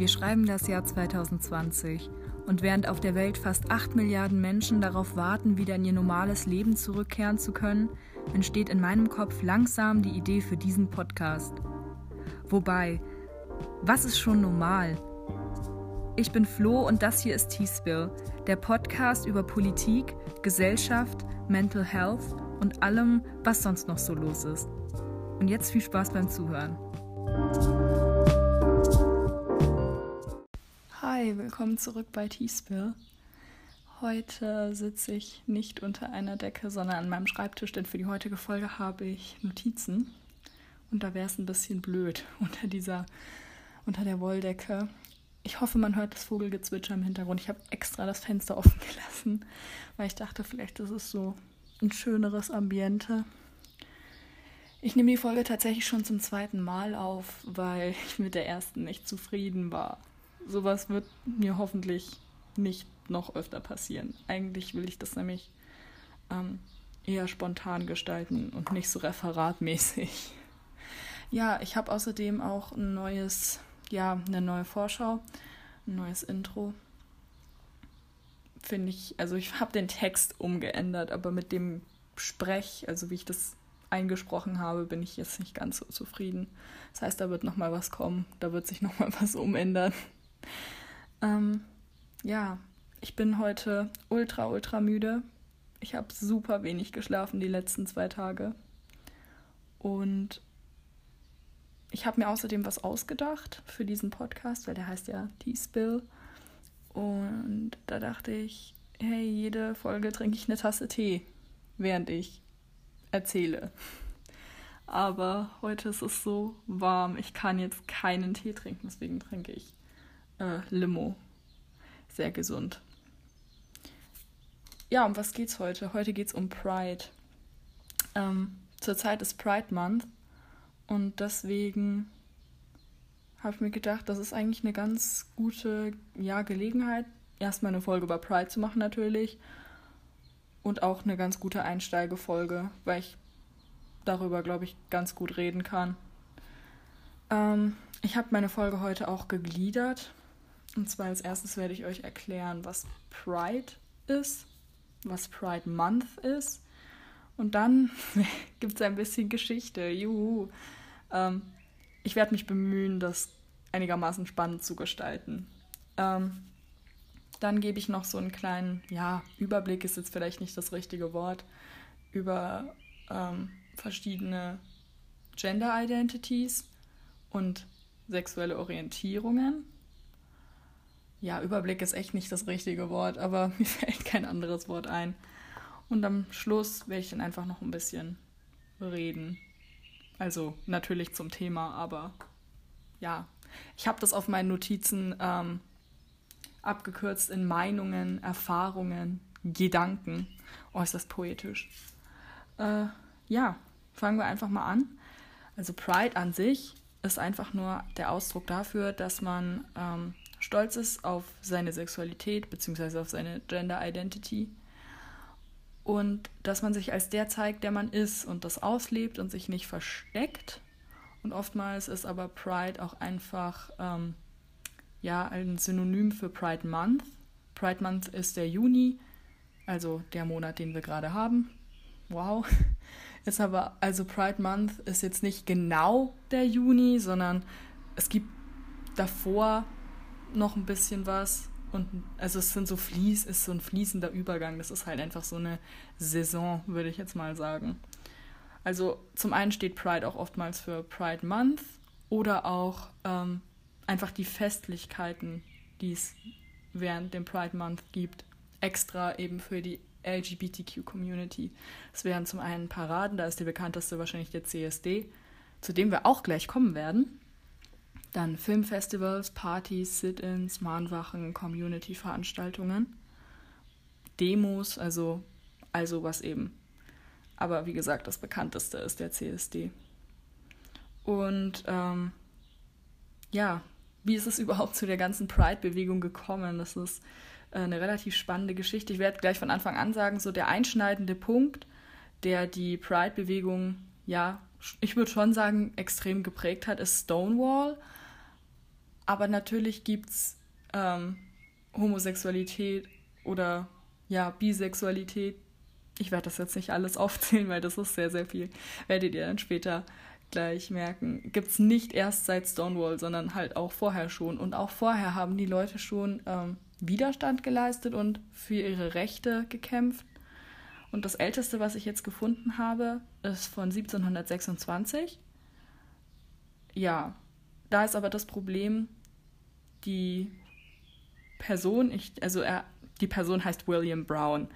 Wir schreiben das Jahr 2020 und während auf der Welt fast 8 Milliarden Menschen darauf warten, wieder in ihr normales Leben zurückkehren zu können, entsteht in meinem Kopf langsam die Idee für diesen Podcast. Wobei, was ist schon normal? Ich bin Flo und das hier ist T-Spill, der Podcast über Politik, Gesellschaft, Mental Health und allem, was sonst noch so los ist. Und jetzt viel Spaß beim Zuhören. Hi, willkommen zurück bei T-Spill. Heute sitze ich nicht unter einer Decke, sondern an meinem Schreibtisch, denn für die heutige Folge habe ich Notizen. Und da wäre es ein bisschen blöd unter dieser, unter der Wolldecke. Ich hoffe, man hört das Vogelgezwitscher im Hintergrund. Ich habe extra das Fenster offen gelassen, weil ich dachte, vielleicht ist es so ein schöneres Ambiente. Ich nehme die Folge tatsächlich schon zum zweiten Mal auf, weil ich mit der ersten nicht zufrieden war. Sowas wird mir hoffentlich nicht noch öfter passieren. Eigentlich will ich das nämlich ähm, eher spontan gestalten und nicht so referatmäßig. Ja, ich habe außerdem auch ein neues, ja, eine neue Vorschau, ein neues Intro. Finde ich, also ich habe den Text umgeändert, aber mit dem Sprech, also wie ich das eingesprochen habe, bin ich jetzt nicht ganz so zufrieden. Das heißt, da wird noch mal was kommen, da wird sich noch mal was umändern. Ähm, ja, ich bin heute ultra, ultra müde. Ich habe super wenig geschlafen die letzten zwei Tage. Und ich habe mir außerdem was ausgedacht für diesen Podcast, weil der heißt ja Tea-Spill. Und da dachte ich, hey, jede Folge trinke ich eine Tasse Tee, während ich erzähle. Aber heute ist es so warm, ich kann jetzt keinen Tee trinken, deswegen trinke ich äh, Limo. Sehr gesund. Ja, um was geht's heute? Heute geht's um Pride. Ähm, zurzeit ist Pride Month und deswegen habe ich mir gedacht, das ist eigentlich eine ganz gute ja, Gelegenheit, erstmal eine Folge über Pride zu machen natürlich und auch eine ganz gute Einsteigefolge, weil ich darüber, glaube ich, ganz gut reden kann. Ähm, ich habe meine Folge heute auch gegliedert. Und zwar als erstes werde ich euch erklären, was Pride ist, was Pride Month ist. Und dann gibt es ein bisschen Geschichte. Juhu. Ähm, ich werde mich bemühen, das einigermaßen spannend zu gestalten. Ähm, dann gebe ich noch so einen kleinen, ja, Überblick ist jetzt vielleicht nicht das richtige Wort, über ähm, verschiedene Gender Identities und sexuelle Orientierungen. Ja, Überblick ist echt nicht das richtige Wort, aber mir fällt kein anderes Wort ein. Und am Schluss werde ich dann einfach noch ein bisschen reden also natürlich zum Thema, aber ja, ich habe das auf meinen Notizen ähm, abgekürzt in Meinungen, Erfahrungen, Gedanken. Äußerst poetisch. Äh, ja, fangen wir einfach mal an. Also Pride an sich ist einfach nur der Ausdruck dafür, dass man ähm, stolz ist auf seine Sexualität bzw. auf seine Gender Identity und dass man sich als der zeigt, der man ist und das auslebt und sich nicht versteckt. Und oftmals ist aber Pride auch einfach ähm, ja ein Synonym für Pride Month. Pride Month ist der Juni, also der Monat, den wir gerade haben. Wow. Ist aber, also Pride Month ist jetzt nicht genau der Juni, sondern es gibt davor noch ein bisschen was und also es sind so fließ, ist so ein fließender Übergang. Das ist halt einfach so eine Saison, würde ich jetzt mal sagen. Also zum einen steht Pride auch oftmals für Pride Month oder auch ähm, einfach die Festlichkeiten, die es während dem Pride Month gibt, extra eben für die LGBTQ-Community. Es wären zum einen Paraden, da ist die bekannteste wahrscheinlich der CSD, zu dem wir auch gleich kommen werden. Dann Filmfestivals, Partys, Sit-ins, Mahnwachen, Community-Veranstaltungen, Demos, also, also was eben. Aber wie gesagt, das bekannteste ist der CSD. Und ähm, ja, wie ist es überhaupt zu der ganzen Pride-Bewegung gekommen? Das ist äh, eine relativ spannende Geschichte. Ich werde gleich von Anfang an sagen, so der einschneidende Punkt, der die Pride-Bewegung, ja, ich würde schon sagen, extrem geprägt hat, ist Stonewall. Aber natürlich gibt es ähm, Homosexualität oder ja, Bisexualität. Ich werde das jetzt nicht alles aufzählen, weil das ist sehr, sehr viel. Werdet ihr dann später gleich merken. Gibt es nicht erst seit Stonewall, sondern halt auch vorher schon. Und auch vorher haben die Leute schon ähm, Widerstand geleistet und für ihre Rechte gekämpft. Und das älteste, was ich jetzt gefunden habe, ist von 1726. Ja, da ist aber das Problem, die Person, ich, also er, die Person heißt William Brown.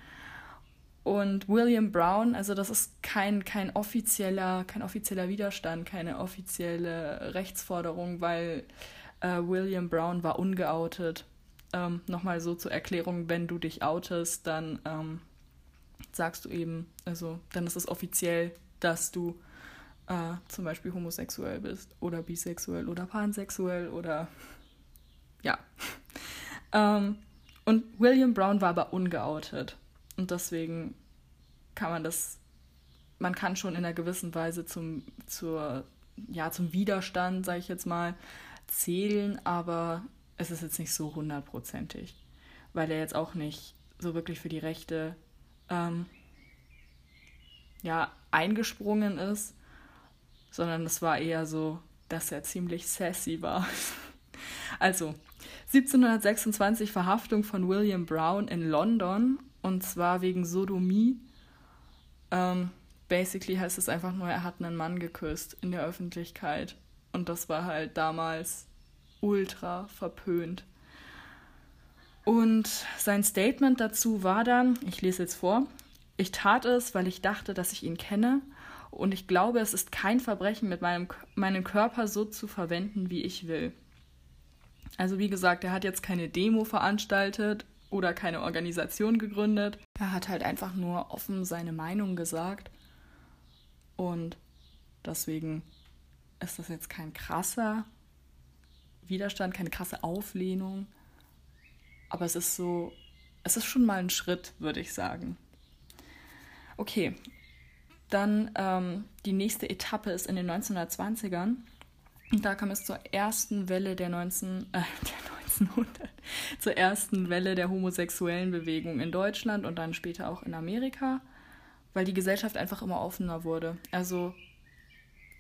Und William Brown, also das ist kein, kein offizieller, kein offizieller Widerstand, keine offizielle Rechtsforderung, weil äh, William Brown war ungeoutet. Ähm, Nochmal so zur Erklärung, wenn du dich outest, dann ähm, sagst du eben, also dann ist es offiziell, dass du äh, zum Beispiel homosexuell bist oder bisexuell oder pansexuell oder ja. ähm, und William Brown war aber ungeoutet. Und deswegen kann man das, man kann schon in einer gewissen Weise zum, zur, ja, zum Widerstand, sage ich jetzt mal, zählen, aber es ist jetzt nicht so hundertprozentig, weil er jetzt auch nicht so wirklich für die Rechte ähm, ja, eingesprungen ist, sondern es war eher so, dass er ziemlich sassy war. also, 1726 Verhaftung von William Brown in London und zwar wegen Sodomie. Ähm, basically heißt es einfach nur, er hat einen Mann geküsst in der Öffentlichkeit und das war halt damals ultra verpönt. Und sein Statement dazu war dann, ich lese jetzt vor, ich tat es, weil ich dachte, dass ich ihn kenne und ich glaube, es ist kein Verbrechen, mit meinem, meinen Körper so zu verwenden, wie ich will. Also wie gesagt, er hat jetzt keine Demo veranstaltet oder keine Organisation gegründet. Er hat halt einfach nur offen seine Meinung gesagt. Und deswegen ist das jetzt kein krasser Widerstand, keine krasse Auflehnung. Aber es ist so, es ist schon mal ein Schritt, würde ich sagen. Okay, dann ähm, die nächste Etappe ist in den 1920ern. Da kam es zur ersten Welle der, 19, äh, der 1900, zur ersten Welle der homosexuellen Bewegung in Deutschland und dann später auch in Amerika, weil die Gesellschaft einfach immer offener wurde. Also,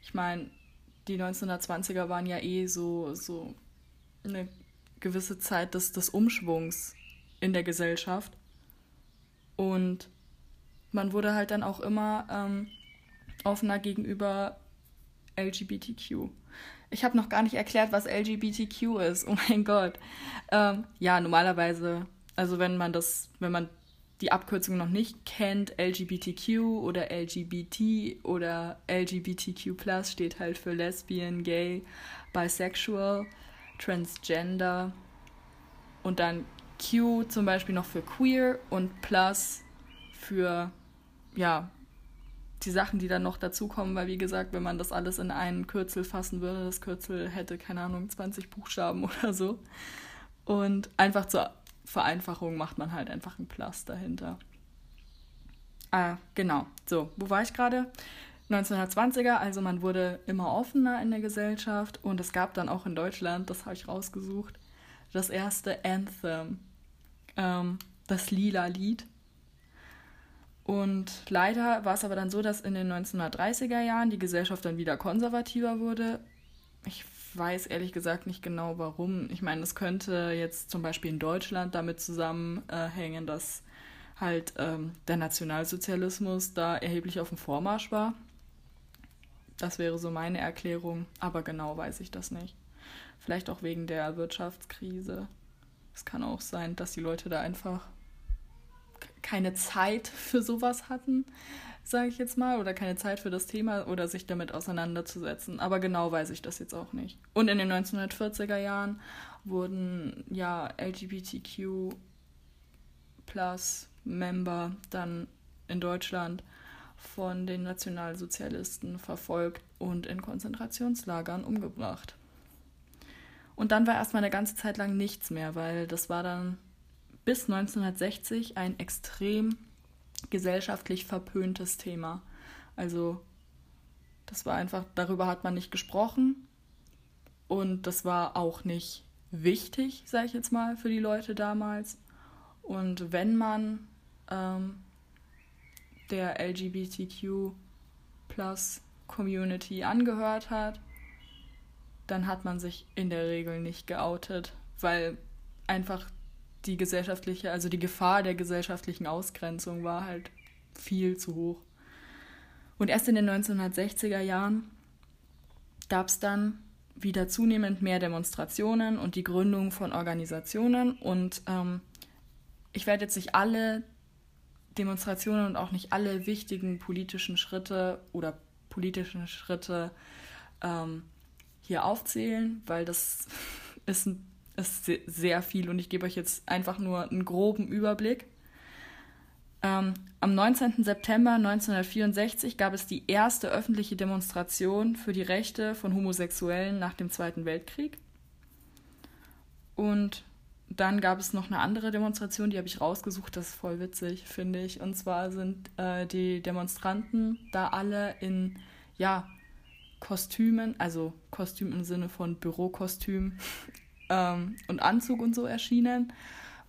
ich meine, die 1920er waren ja eh so, so eine gewisse Zeit des, des Umschwungs in der Gesellschaft. Und man wurde halt dann auch immer ähm, offener gegenüber LGBTQ. Ich habe noch gar nicht erklärt, was LGBTQ ist. Oh mein Gott. Ähm, ja, normalerweise, also wenn man das, wenn man die Abkürzung noch nicht kennt, LGBTQ oder LGBT oder LGBTQ steht halt für Lesbian, Gay, Bisexual, Transgender und dann Q zum Beispiel noch für Queer und Plus für ja, die Sachen, die dann noch dazukommen, weil wie gesagt, wenn man das alles in einen Kürzel fassen würde, das Kürzel hätte, keine Ahnung, 20 Buchstaben oder so. Und einfach zur Vereinfachung macht man halt einfach ein Plus dahinter. Ah, genau. So, wo war ich gerade? 1920er, also man wurde immer offener in der Gesellschaft und es gab dann auch in Deutschland, das habe ich rausgesucht, das erste Anthem, ähm, das Lila Lied. Und leider war es aber dann so, dass in den 1930er Jahren die Gesellschaft dann wieder konservativer wurde. Ich weiß ehrlich gesagt nicht genau warum. Ich meine, es könnte jetzt zum Beispiel in Deutschland damit zusammenhängen, dass halt ähm, der Nationalsozialismus da erheblich auf dem Vormarsch war. Das wäre so meine Erklärung, aber genau weiß ich das nicht. Vielleicht auch wegen der Wirtschaftskrise. Es kann auch sein, dass die Leute da einfach keine Zeit für sowas hatten, sage ich jetzt mal, oder keine Zeit für das Thema oder sich damit auseinanderzusetzen. Aber genau weiß ich das jetzt auch nicht. Und in den 1940er Jahren wurden ja LGBTQ plus Member dann in Deutschland von den Nationalsozialisten verfolgt und in Konzentrationslagern umgebracht. Und dann war erstmal eine ganze Zeit lang nichts mehr, weil das war dann bis 1960 ein extrem gesellschaftlich verpöntes Thema. Also das war einfach, darüber hat man nicht gesprochen und das war auch nicht wichtig, sage ich jetzt mal, für die Leute damals. Und wenn man ähm, der LGBTQ Plus Community angehört hat, dann hat man sich in der Regel nicht geoutet, weil einfach die gesellschaftliche, also die Gefahr der gesellschaftlichen Ausgrenzung war halt viel zu hoch. Und erst in den 1960er Jahren gab es dann wieder zunehmend mehr Demonstrationen und die Gründung von Organisationen. Und ähm, ich werde jetzt nicht alle Demonstrationen und auch nicht alle wichtigen politischen Schritte oder politischen Schritte ähm, hier aufzählen, weil das ist, ist sehr viel und ich gebe euch jetzt einfach nur einen groben Überblick. Ähm, am 19. September 1964 gab es die erste öffentliche Demonstration für die Rechte von Homosexuellen nach dem Zweiten Weltkrieg. Und dann gab es noch eine andere Demonstration, die habe ich rausgesucht, das ist voll witzig, finde ich. Und zwar sind äh, die Demonstranten da alle in, ja, Kostümen, also Kostüm im Sinne von Bürokostüm ähm, und Anzug und so erschienen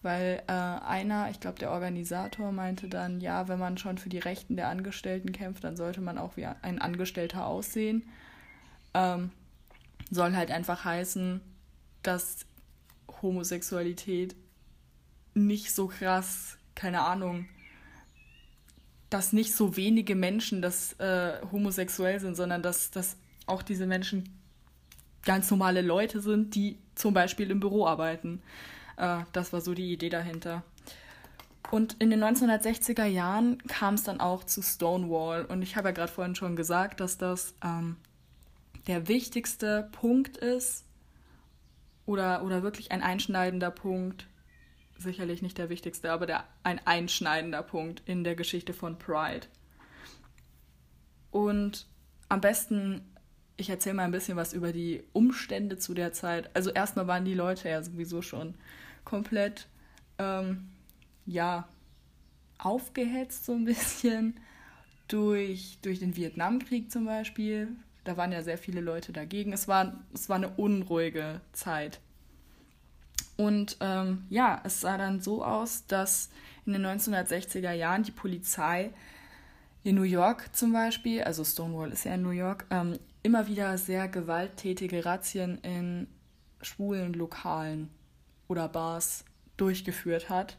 weil äh, einer, ich glaube der Organisator, meinte dann, ja, wenn man schon für die Rechten der Angestellten kämpft, dann sollte man auch wie ein Angestellter aussehen. Ähm, soll halt einfach heißen, dass Homosexualität nicht so krass, keine Ahnung, dass nicht so wenige Menschen das äh, homosexuell sind, sondern dass, dass auch diese Menschen ganz normale Leute sind, die zum Beispiel im Büro arbeiten. Äh, das war so die Idee dahinter. Und in den 1960er Jahren kam es dann auch zu Stonewall. Und ich habe ja gerade vorhin schon gesagt, dass das ähm, der wichtigste Punkt ist oder, oder wirklich ein einschneidender Punkt. Sicherlich nicht der wichtigste, aber der, ein einschneidender Punkt in der Geschichte von Pride. Und am besten, ich erzähle mal ein bisschen was über die Umstände zu der Zeit. Also erstmal waren die Leute ja sowieso schon komplett, ähm, ja, aufgehetzt so ein bisschen durch, durch den Vietnamkrieg zum Beispiel. Da waren ja sehr viele Leute dagegen. Es war, es war eine unruhige Zeit. Und ähm, ja, es sah dann so aus, dass in den 1960er Jahren die Polizei in New York zum Beispiel, also Stonewall ist ja in New York, ähm, immer wieder sehr gewalttätige Razzien in schwulen Lokalen oder Bars durchgeführt hat.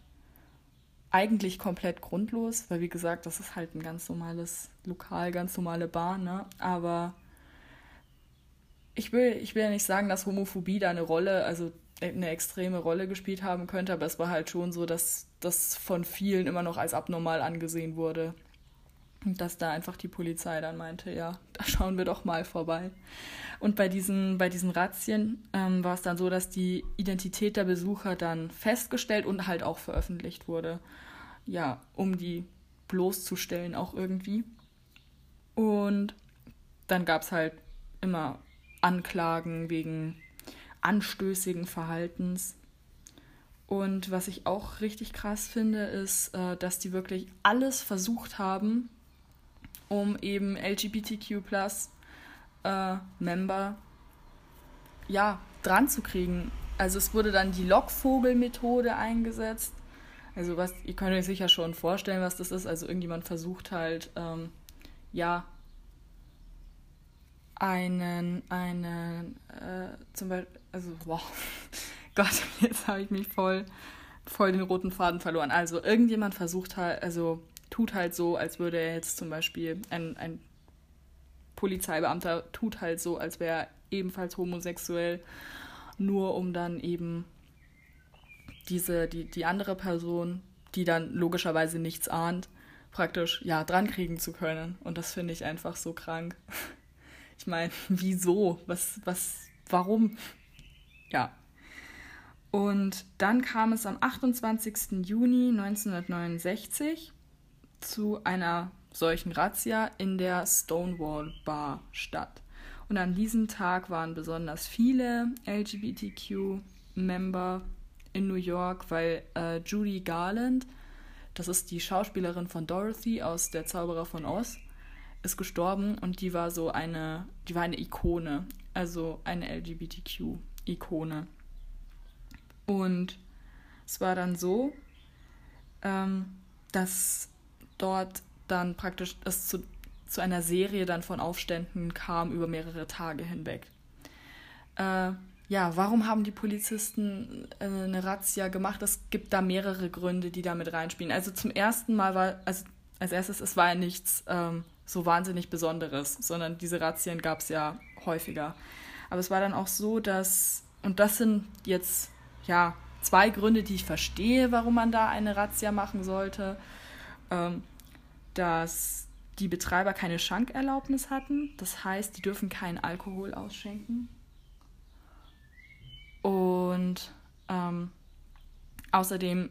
Eigentlich komplett grundlos, weil wie gesagt, das ist halt ein ganz normales Lokal, ganz normale Bar, ne? Aber ich will, ich will ja nicht sagen, dass Homophobie da eine Rolle, also eine extreme Rolle gespielt haben könnte, aber es war halt schon so, dass das von vielen immer noch als abnormal angesehen wurde. Und dass da einfach die Polizei dann meinte, ja, da schauen wir doch mal vorbei. Und bei diesen, bei diesen Razzien ähm, war es dann so, dass die Identität der Besucher dann festgestellt und halt auch veröffentlicht wurde. Ja, um die bloßzustellen auch irgendwie. Und dann gab es halt immer Anklagen wegen anstößigen Verhaltens. Und was ich auch richtig krass finde, ist, äh, dass die wirklich alles versucht haben, um eben LGBTQ äh, Member ja, dran zu kriegen. Also es wurde dann die Lockvogel-Methode eingesetzt. Also was, ihr könnt euch sicher schon vorstellen, was das ist. Also irgendjemand versucht halt, ähm, ja, einen, einen, äh, zum Beispiel, also, wow, Gott, jetzt habe ich mich voll, voll den roten Faden verloren. Also irgendjemand versucht halt, also tut halt so, als würde er jetzt zum Beispiel ein, ein Polizeibeamter tut halt so, als wäre er ebenfalls homosexuell, nur um dann eben diese, die, die andere Person, die dann logischerweise nichts ahnt, praktisch ja drankriegen zu können. Und das finde ich einfach so krank. Ich meine, wieso? Was, was, warum? Ja. Und dann kam es am 28. Juni 1969 zu einer solchen Razzia in der Stonewall Bar statt. Und an diesem Tag waren besonders viele LGBTQ-Member in New York, weil äh, Judy Garland, das ist die Schauspielerin von Dorothy aus Der Zauberer von Oz, ist gestorben und die war so eine, die war eine Ikone, also eine LGBTQ-Ikone. Und es war dann so, ähm, dass dort dann praktisch es zu, zu einer Serie dann von Aufständen kam über mehrere Tage hinweg. Äh, ja, warum haben die Polizisten äh, eine Razzia gemacht? Es gibt da mehrere Gründe, die da mit reinspielen. Also zum ersten Mal war, also als erstes, es war ja nichts ähm, so wahnsinnig Besonderes, sondern diese Razzien gab es ja häufiger. Aber es war dann auch so, dass, und das sind jetzt ja zwei Gründe, die ich verstehe, warum man da eine Razzia machen sollte, ähm, dass die Betreiber keine Schankerlaubnis hatten. Das heißt, die dürfen keinen Alkohol ausschenken. Und ähm, außerdem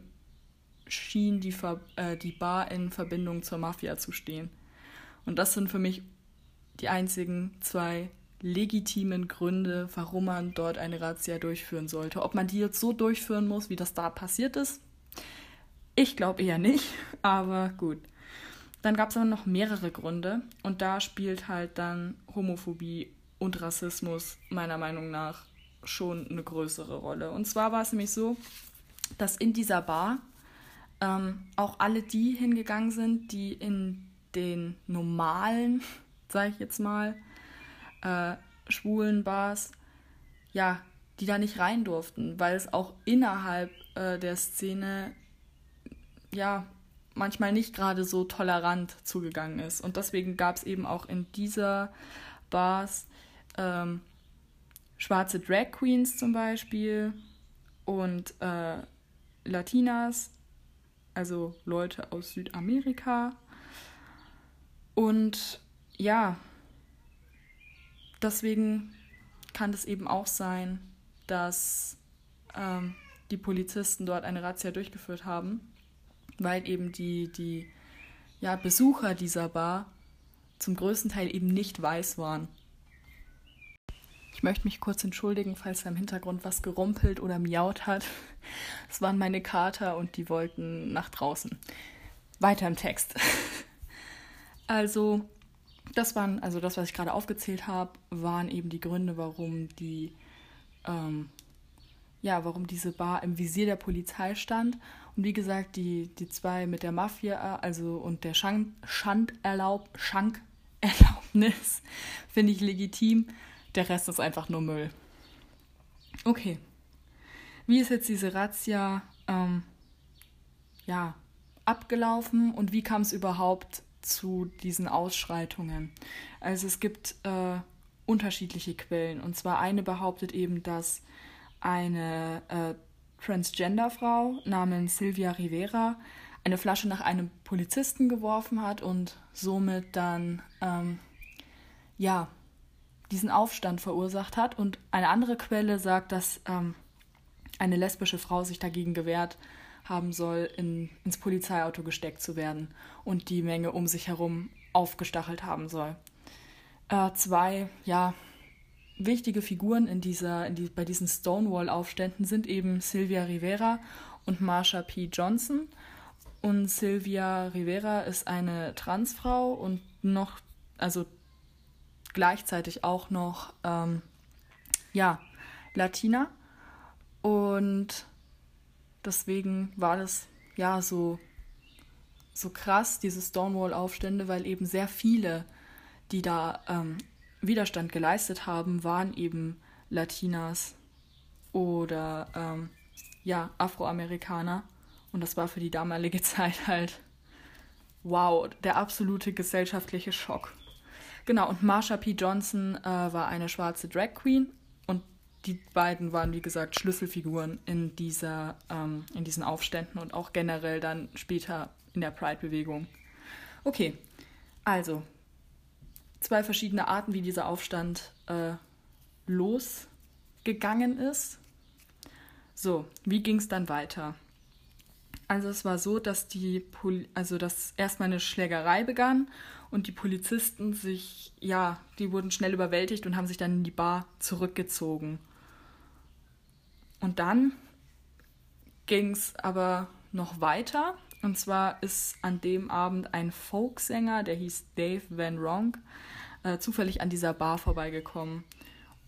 schien die, Ver äh, die Bar in Verbindung zur Mafia zu stehen. Und das sind für mich die einzigen zwei legitimen Gründe, warum man dort eine Razzia durchführen sollte. Ob man die jetzt so durchführen muss, wie das da passiert ist, ich glaube eher nicht, aber gut. Dann gab es aber noch mehrere Gründe und da spielt halt dann Homophobie und Rassismus meiner Meinung nach schon eine größere Rolle. Und zwar war es nämlich so, dass in dieser Bar ähm, auch alle die hingegangen sind, die in den normalen, sage ich jetzt mal, äh, schwulen Bars, ja, die da nicht rein durften, weil es auch innerhalb äh, der Szene ja manchmal nicht gerade so tolerant zugegangen ist. Und deswegen gab es eben auch in dieser Bars ähm, schwarze Drag Queens zum Beispiel und äh, Latinas, also Leute aus Südamerika. Und ja, deswegen kann es eben auch sein, dass ähm, die Polizisten dort eine Razzia durchgeführt haben, weil eben die, die ja, Besucher dieser Bar zum größten Teil eben nicht weiß waren. Ich möchte mich kurz entschuldigen, falls da im Hintergrund was gerumpelt oder miaut hat. Es waren meine Kater und die wollten nach draußen. Weiter im Text. Also, das waren, also das, was ich gerade aufgezählt habe, waren eben die Gründe, warum die, ähm, ja, warum diese Bar im Visier der Polizei stand. Und wie gesagt, die, die zwei mit der Mafia, also und der Schank, Schanderlaub, Schankerlaubnis, finde ich legitim. Der Rest ist einfach nur Müll. Okay. Wie ist jetzt diese Razzia ähm, ja, abgelaufen und wie kam es überhaupt zu diesen Ausschreitungen. Also es gibt äh, unterschiedliche Quellen. Und zwar eine behauptet eben, dass eine äh, Transgender-Frau namens Silvia Rivera eine Flasche nach einem Polizisten geworfen hat und somit dann ähm, ja diesen Aufstand verursacht hat. Und eine andere Quelle sagt, dass ähm, eine lesbische Frau sich dagegen gewehrt haben soll, in, ins Polizeiauto gesteckt zu werden und die Menge um sich herum aufgestachelt haben soll. Äh, zwei, ja, wichtige Figuren in dieser, in die, bei diesen Stonewall-Aufständen sind eben Sylvia Rivera und Marsha P. Johnson. Und Sylvia Rivera ist eine Transfrau und noch, also gleichzeitig auch noch, ähm, ja, Latina. Und deswegen war das ja so, so krass, diese Stonewall-Aufstände, weil eben sehr viele, die da ähm, Widerstand geleistet haben, waren eben Latinas oder ähm, ja, Afroamerikaner. Und das war für die damalige Zeit halt, wow, der absolute gesellschaftliche Schock. Genau, und Marsha P. Johnson äh, war eine schwarze Drag Queen die beiden waren, wie gesagt, Schlüsselfiguren in, dieser, ähm, in diesen Aufständen und auch generell dann später in der Pride-Bewegung. Okay, also zwei verschiedene Arten, wie dieser Aufstand äh, losgegangen ist. So, wie ging es dann weiter? Also es war so, dass die Poli also dass erstmal eine Schlägerei begann und die Polizisten sich, ja, die wurden schnell überwältigt und haben sich dann in die Bar zurückgezogen. Und dann ging es aber noch weiter. Und zwar ist an dem Abend ein Folksänger, der hieß Dave Van Ronk, äh, zufällig an dieser Bar vorbeigekommen.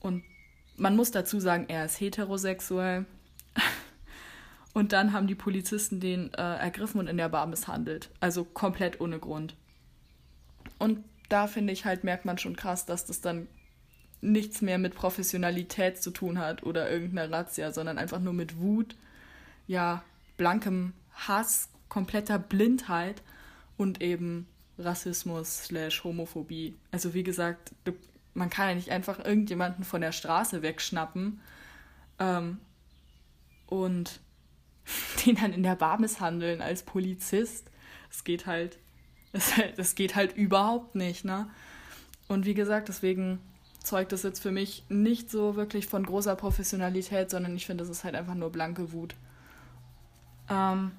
Und man muss dazu sagen, er ist heterosexuell. Und dann haben die Polizisten den äh, ergriffen und in der Bar misshandelt. Also komplett ohne Grund. Und da finde ich halt, merkt man schon krass, dass das dann nichts mehr mit Professionalität zu tun hat oder irgendeiner Razzia, sondern einfach nur mit Wut, ja, blankem Hass, kompletter Blindheit und eben Rassismus slash Homophobie. Also wie gesagt, man kann ja nicht einfach irgendjemanden von der Straße wegschnappen ähm, und den dann in der Bar misshandeln als Polizist. Es geht halt, das geht halt überhaupt nicht, ne? Und wie gesagt, deswegen zeugt das jetzt für mich nicht so wirklich von großer Professionalität, sondern ich finde, das ist halt einfach nur blanke Wut. Ähm,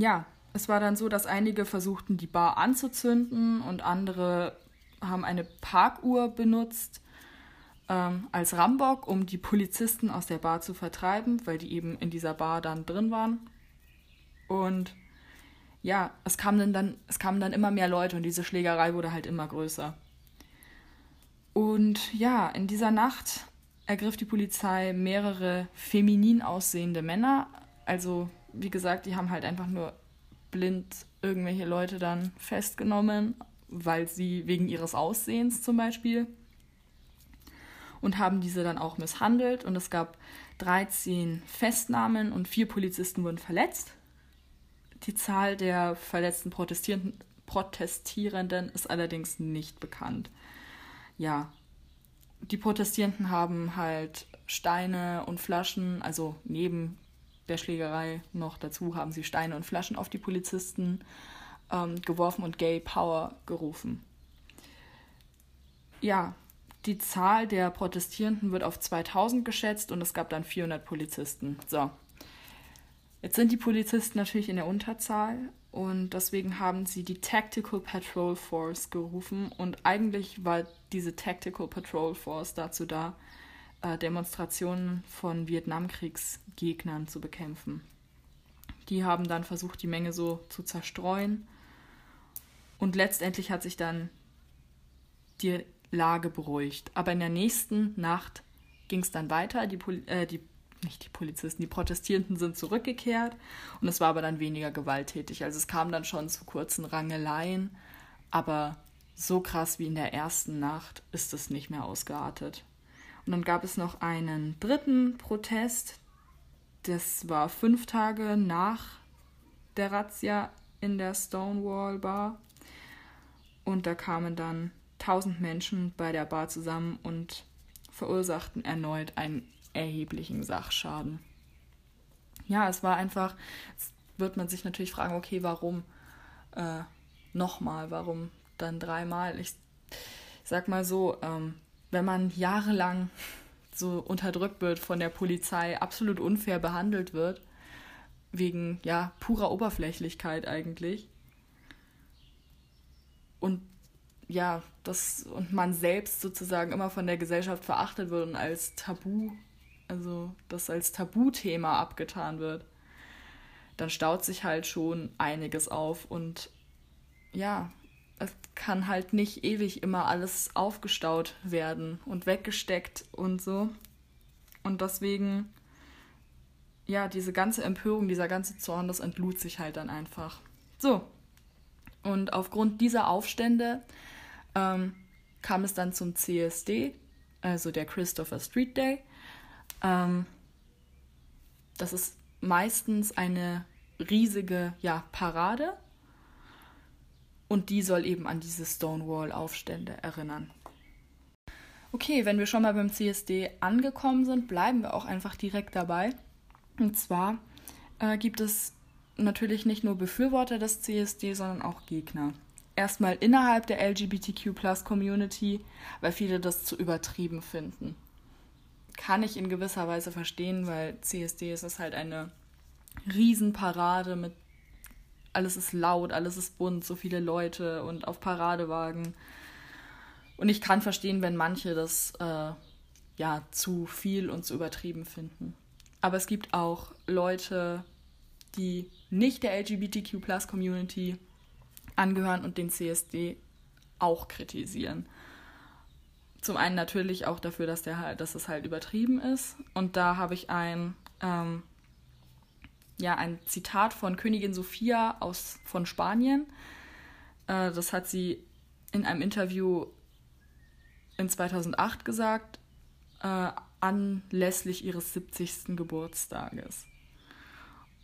ja, es war dann so, dass einige versuchten, die Bar anzuzünden und andere haben eine Parkuhr benutzt ähm, als Rambock, um die Polizisten aus der Bar zu vertreiben, weil die eben in dieser Bar dann drin waren. Und ja, es kamen dann, es kamen dann immer mehr Leute und diese Schlägerei wurde halt immer größer. Und ja, in dieser Nacht ergriff die Polizei mehrere feminin aussehende Männer. Also, wie gesagt, die haben halt einfach nur blind irgendwelche Leute dann festgenommen, weil sie wegen ihres Aussehens zum Beispiel und haben diese dann auch misshandelt und es gab 13 Festnahmen und vier Polizisten wurden verletzt. Die Zahl der verletzten Protestierenden, Protestierenden ist allerdings nicht bekannt. Ja, die Protestierenden haben halt Steine und Flaschen, also neben der Schlägerei noch dazu haben sie Steine und Flaschen auf die Polizisten ähm, geworfen und Gay Power gerufen. Ja, die Zahl der Protestierenden wird auf 2000 geschätzt und es gab dann 400 Polizisten. So. Jetzt sind die Polizisten natürlich in der Unterzahl und deswegen haben sie die Tactical Patrol Force gerufen und eigentlich war diese Tactical Patrol Force dazu da, äh, Demonstrationen von Vietnamkriegsgegnern zu bekämpfen. Die haben dann versucht, die Menge so zu zerstreuen und letztendlich hat sich dann die Lage beruhigt. Aber in der nächsten Nacht ging es dann weiter. Die, Poli äh, die, nicht die Polizisten, die Protestierenden sind zurückgekehrt und es war aber dann weniger gewalttätig. Also es kam dann schon zu kurzen Rangeleien, aber so krass wie in der ersten Nacht ist es nicht mehr ausgeartet. Und dann gab es noch einen dritten Protest. Das war fünf Tage nach der Razzia in der Stonewall Bar. Und da kamen dann 1000 Menschen bei der Bar zusammen und verursachten erneut einen erheblichen Sachschaden. Ja, es war einfach, jetzt wird man sich natürlich fragen, okay, warum äh, nochmal, warum dann dreimal? Ich, ich sag mal so, ähm, wenn man jahrelang so unterdrückt wird von der Polizei, absolut unfair behandelt wird, wegen ja purer Oberflächlichkeit eigentlich, und ja, das und man selbst sozusagen immer von der Gesellschaft verachtet wird und als Tabu, also das als Tabuthema abgetan wird, dann staut sich halt schon einiges auf und ja, es kann halt nicht ewig immer alles aufgestaut werden und weggesteckt und so. Und deswegen, ja, diese ganze Empörung, dieser ganze Zorn, das entlud sich halt dann einfach. So. Und aufgrund dieser Aufstände ähm, kam es dann zum CSD, also der Christopher Street Day. Ähm, das ist meistens eine riesige ja, Parade und die soll eben an diese Stonewall-Aufstände erinnern. Okay, wenn wir schon mal beim CSD angekommen sind, bleiben wir auch einfach direkt dabei. Und zwar äh, gibt es natürlich nicht nur Befürworter des CSD, sondern auch Gegner erstmal innerhalb der LGBTQ-Plus-Community, weil viele das zu übertrieben finden. Kann ich in gewisser Weise verstehen, weil CSD ist halt eine Riesenparade mit alles ist laut, alles ist bunt, so viele Leute und auf Paradewagen. Und ich kann verstehen, wenn manche das äh, ja zu viel und zu übertrieben finden. Aber es gibt auch Leute, die nicht der LGBTQ-Plus-Community angehören und den CSD auch kritisieren. Zum einen natürlich auch dafür, dass der halt, dass es halt übertrieben ist. Und da habe ich ein ähm, ja, ein Zitat von Königin Sophia aus, von Spanien. Äh, das hat sie in einem Interview in 2008 gesagt, äh, anlässlich ihres 70. Geburtstages.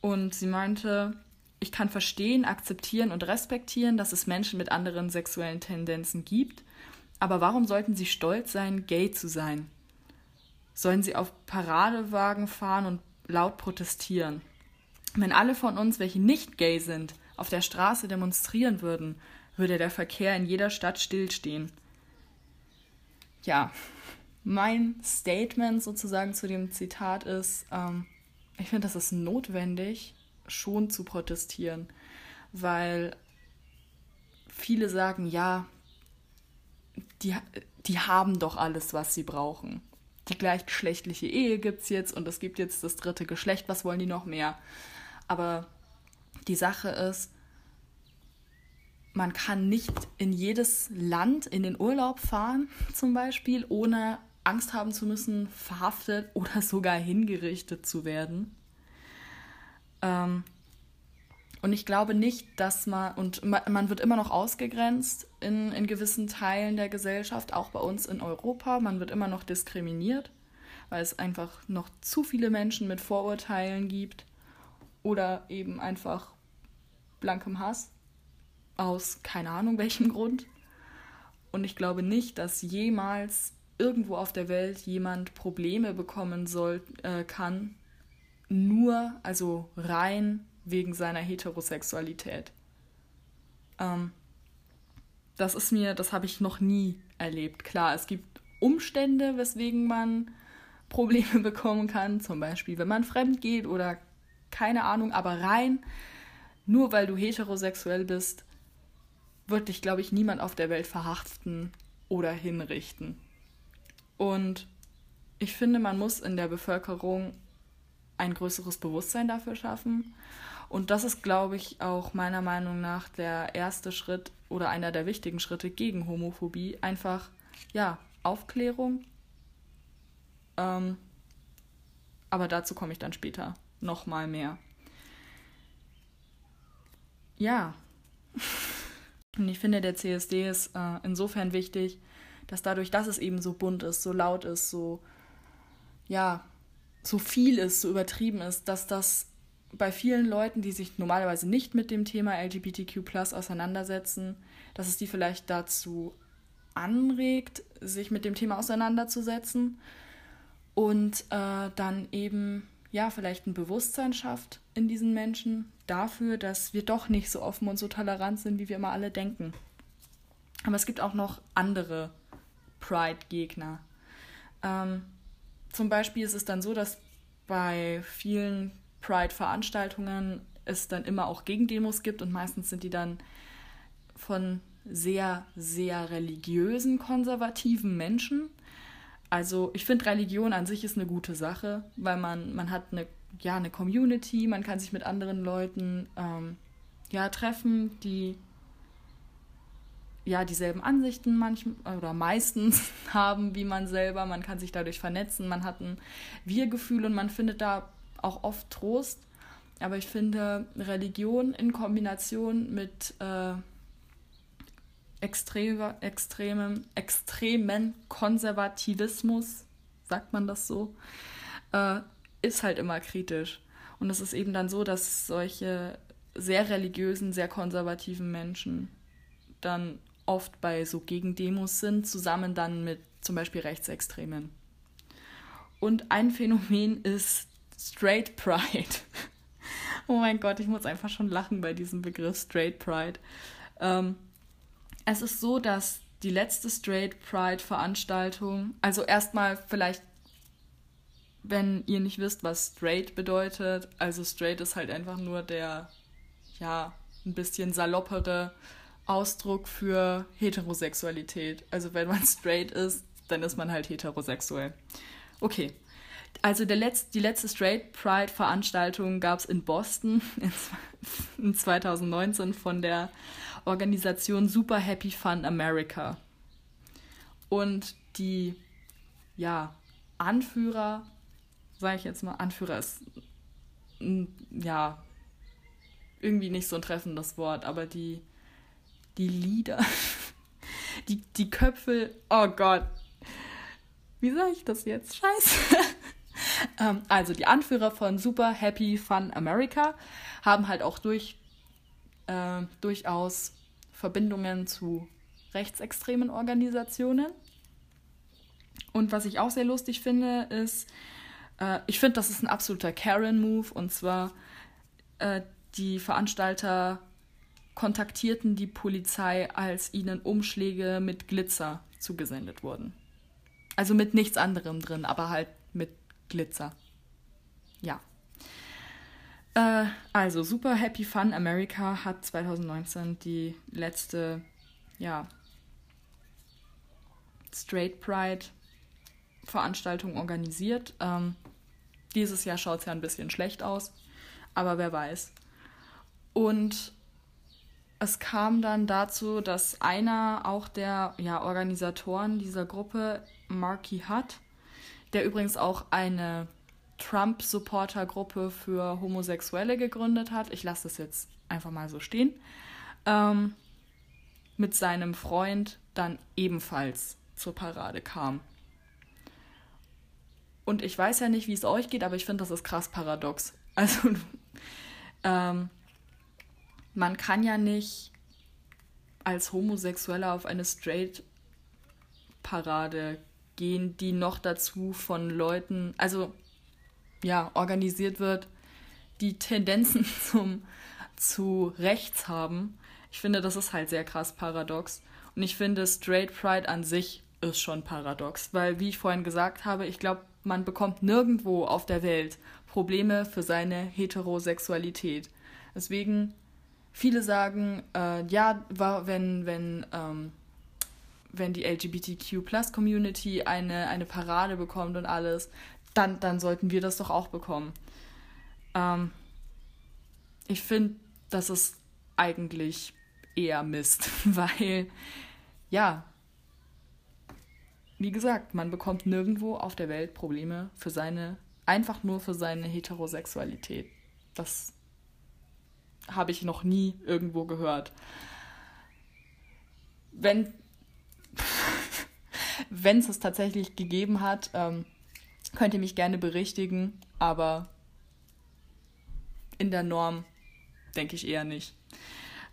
Und sie meinte, ich kann verstehen, akzeptieren und respektieren, dass es Menschen mit anderen sexuellen Tendenzen gibt, aber warum sollten sie stolz sein, gay zu sein? Sollen sie auf Paradewagen fahren und laut protestieren? Wenn alle von uns, welche nicht gay sind, auf der Straße demonstrieren würden, würde der Verkehr in jeder Stadt stillstehen. Ja, mein Statement sozusagen zu dem Zitat ist, ähm, ich finde, das ist notwendig, schon zu protestieren, weil viele sagen, ja, die, die haben doch alles, was sie brauchen. Die gleichgeschlechtliche Ehe gibt es jetzt und es gibt jetzt das dritte Geschlecht, was wollen die noch mehr? Aber die Sache ist, man kann nicht in jedes Land in den Urlaub fahren, zum Beispiel, ohne Angst haben zu müssen, verhaftet oder sogar hingerichtet zu werden. Ähm, und ich glaube nicht, dass man, und man wird immer noch ausgegrenzt in, in gewissen Teilen der Gesellschaft, auch bei uns in Europa. Man wird immer noch diskriminiert, weil es einfach noch zu viele Menschen mit Vorurteilen gibt oder eben einfach blankem Hass aus keine Ahnung welchem Grund. Und ich glaube nicht, dass jemals irgendwo auf der Welt jemand Probleme bekommen soll, äh, kann, nur, also rein wegen seiner Heterosexualität. Ähm, das ist mir, das habe ich noch nie erlebt. Klar, es gibt Umstände, weswegen man Probleme bekommen kann, zum Beispiel, wenn man fremd geht oder keine Ahnung, aber rein, nur weil du heterosexuell bist, wird dich, glaube ich, niemand auf der Welt verhaften oder hinrichten. Und ich finde, man muss in der Bevölkerung ein größeres Bewusstsein dafür schaffen. Und das ist, glaube ich, auch meiner Meinung nach der erste Schritt oder einer der wichtigen Schritte gegen Homophobie. Einfach, ja, Aufklärung. Ähm, aber dazu komme ich dann später noch mal mehr. Ja. Und ich finde, der CSD ist äh, insofern wichtig, dass dadurch, dass es eben so bunt ist, so laut ist, so, ja, so viel ist, so übertrieben ist, dass das bei vielen Leuten, die sich normalerweise nicht mit dem Thema LGBTQ auseinandersetzen, dass es die vielleicht dazu anregt, sich mit dem Thema auseinanderzusetzen und äh, dann eben ja vielleicht ein Bewusstsein schafft in diesen Menschen dafür, dass wir doch nicht so offen und so tolerant sind, wie wir immer alle denken. Aber es gibt auch noch andere Pride-Gegner. Ähm, zum Beispiel ist es dann so, dass bei vielen Pride-Veranstaltungen es dann immer auch Gegendemos gibt und meistens sind die dann von sehr, sehr religiösen, konservativen Menschen. Also ich finde Religion an sich ist eine gute Sache, weil man, man hat eine, ja, eine Community, man kann sich mit anderen Leuten ähm, ja, treffen, die ja dieselben Ansichten manchmal oder meistens haben wie man selber. Man kann sich dadurch vernetzen, man hat ein Wir-Gefühl und man findet da auch oft Trost. Aber ich finde Religion in Kombination mit äh, extreme, extremem, extremen Konservativismus, sagt man das so, äh, ist halt immer kritisch. Und es ist eben dann so, dass solche sehr religiösen, sehr konservativen Menschen dann oft bei so Gegendemos sind, zusammen dann mit zum Beispiel Rechtsextremen. Und ein Phänomen ist Straight Pride. oh mein Gott, ich muss einfach schon lachen bei diesem Begriff Straight Pride. Ähm, es ist so, dass die letzte Straight Pride Veranstaltung, also erstmal vielleicht, wenn ihr nicht wisst, was Straight bedeutet, also Straight ist halt einfach nur der, ja, ein bisschen saloppere Ausdruck für Heterosexualität. Also wenn man straight ist, dann ist man halt heterosexuell. Okay. Also der Letz-, die letzte Straight Pride Veranstaltung gab es in Boston in 2019 von der Organisation Super Happy Fun America. Und die ja, Anführer, sage ich jetzt mal, Anführer ist ja, irgendwie nicht so ein treffendes Wort, aber die, die Lieder, die, die Köpfe, oh Gott, wie sage ich das jetzt? Scheiße. ähm, also die Anführer von Super Happy Fun America haben halt auch durch, äh, durchaus Verbindungen zu rechtsextremen Organisationen. Und was ich auch sehr lustig finde, ist, äh, ich finde, das ist ein absoluter Karen-Move. Und zwar, äh, die Veranstalter kontaktierten die Polizei, als ihnen Umschläge mit Glitzer zugesendet wurden. Also mit nichts anderem drin, aber halt mit Glitzer. Ja. Äh, also Super Happy Fun America hat 2019 die letzte, ja, Straight Pride Veranstaltung organisiert. Ähm, dieses Jahr schaut es ja ein bisschen schlecht aus, aber wer weiß. Und es kam dann dazu, dass einer auch der ja, Organisatoren dieser Gruppe, Marky Hutt, der übrigens auch eine Trump-Supporter-Gruppe für Homosexuelle gegründet hat, ich lasse das jetzt einfach mal so stehen, ähm, mit seinem Freund dann ebenfalls zur Parade kam. Und ich weiß ja nicht, wie es euch geht, aber ich finde, das ist krass paradox. Also, ähm, man kann ja nicht als Homosexueller auf eine Straight-Parade gehen, die noch dazu von Leuten, also ja, organisiert wird, die Tendenzen zum, zu rechts haben. Ich finde, das ist halt sehr krass paradox. Und ich finde, Straight Pride an sich ist schon paradox, weil, wie ich vorhin gesagt habe, ich glaube, man bekommt nirgendwo auf der Welt Probleme für seine Heterosexualität. Deswegen, viele sagen, äh, ja, wenn, wenn ähm, wenn die LGBTQ-Plus-Community eine, eine Parade bekommt und alles, dann, dann sollten wir das doch auch bekommen. Ähm, ich finde, das ist eigentlich eher Mist, weil, ja, wie gesagt, man bekommt nirgendwo auf der Welt Probleme für seine, einfach nur für seine Heterosexualität. Das habe ich noch nie irgendwo gehört. Wenn es es tatsächlich gegeben hat, ähm, könnt ihr mich gerne berichtigen, aber in der Norm denke ich eher nicht.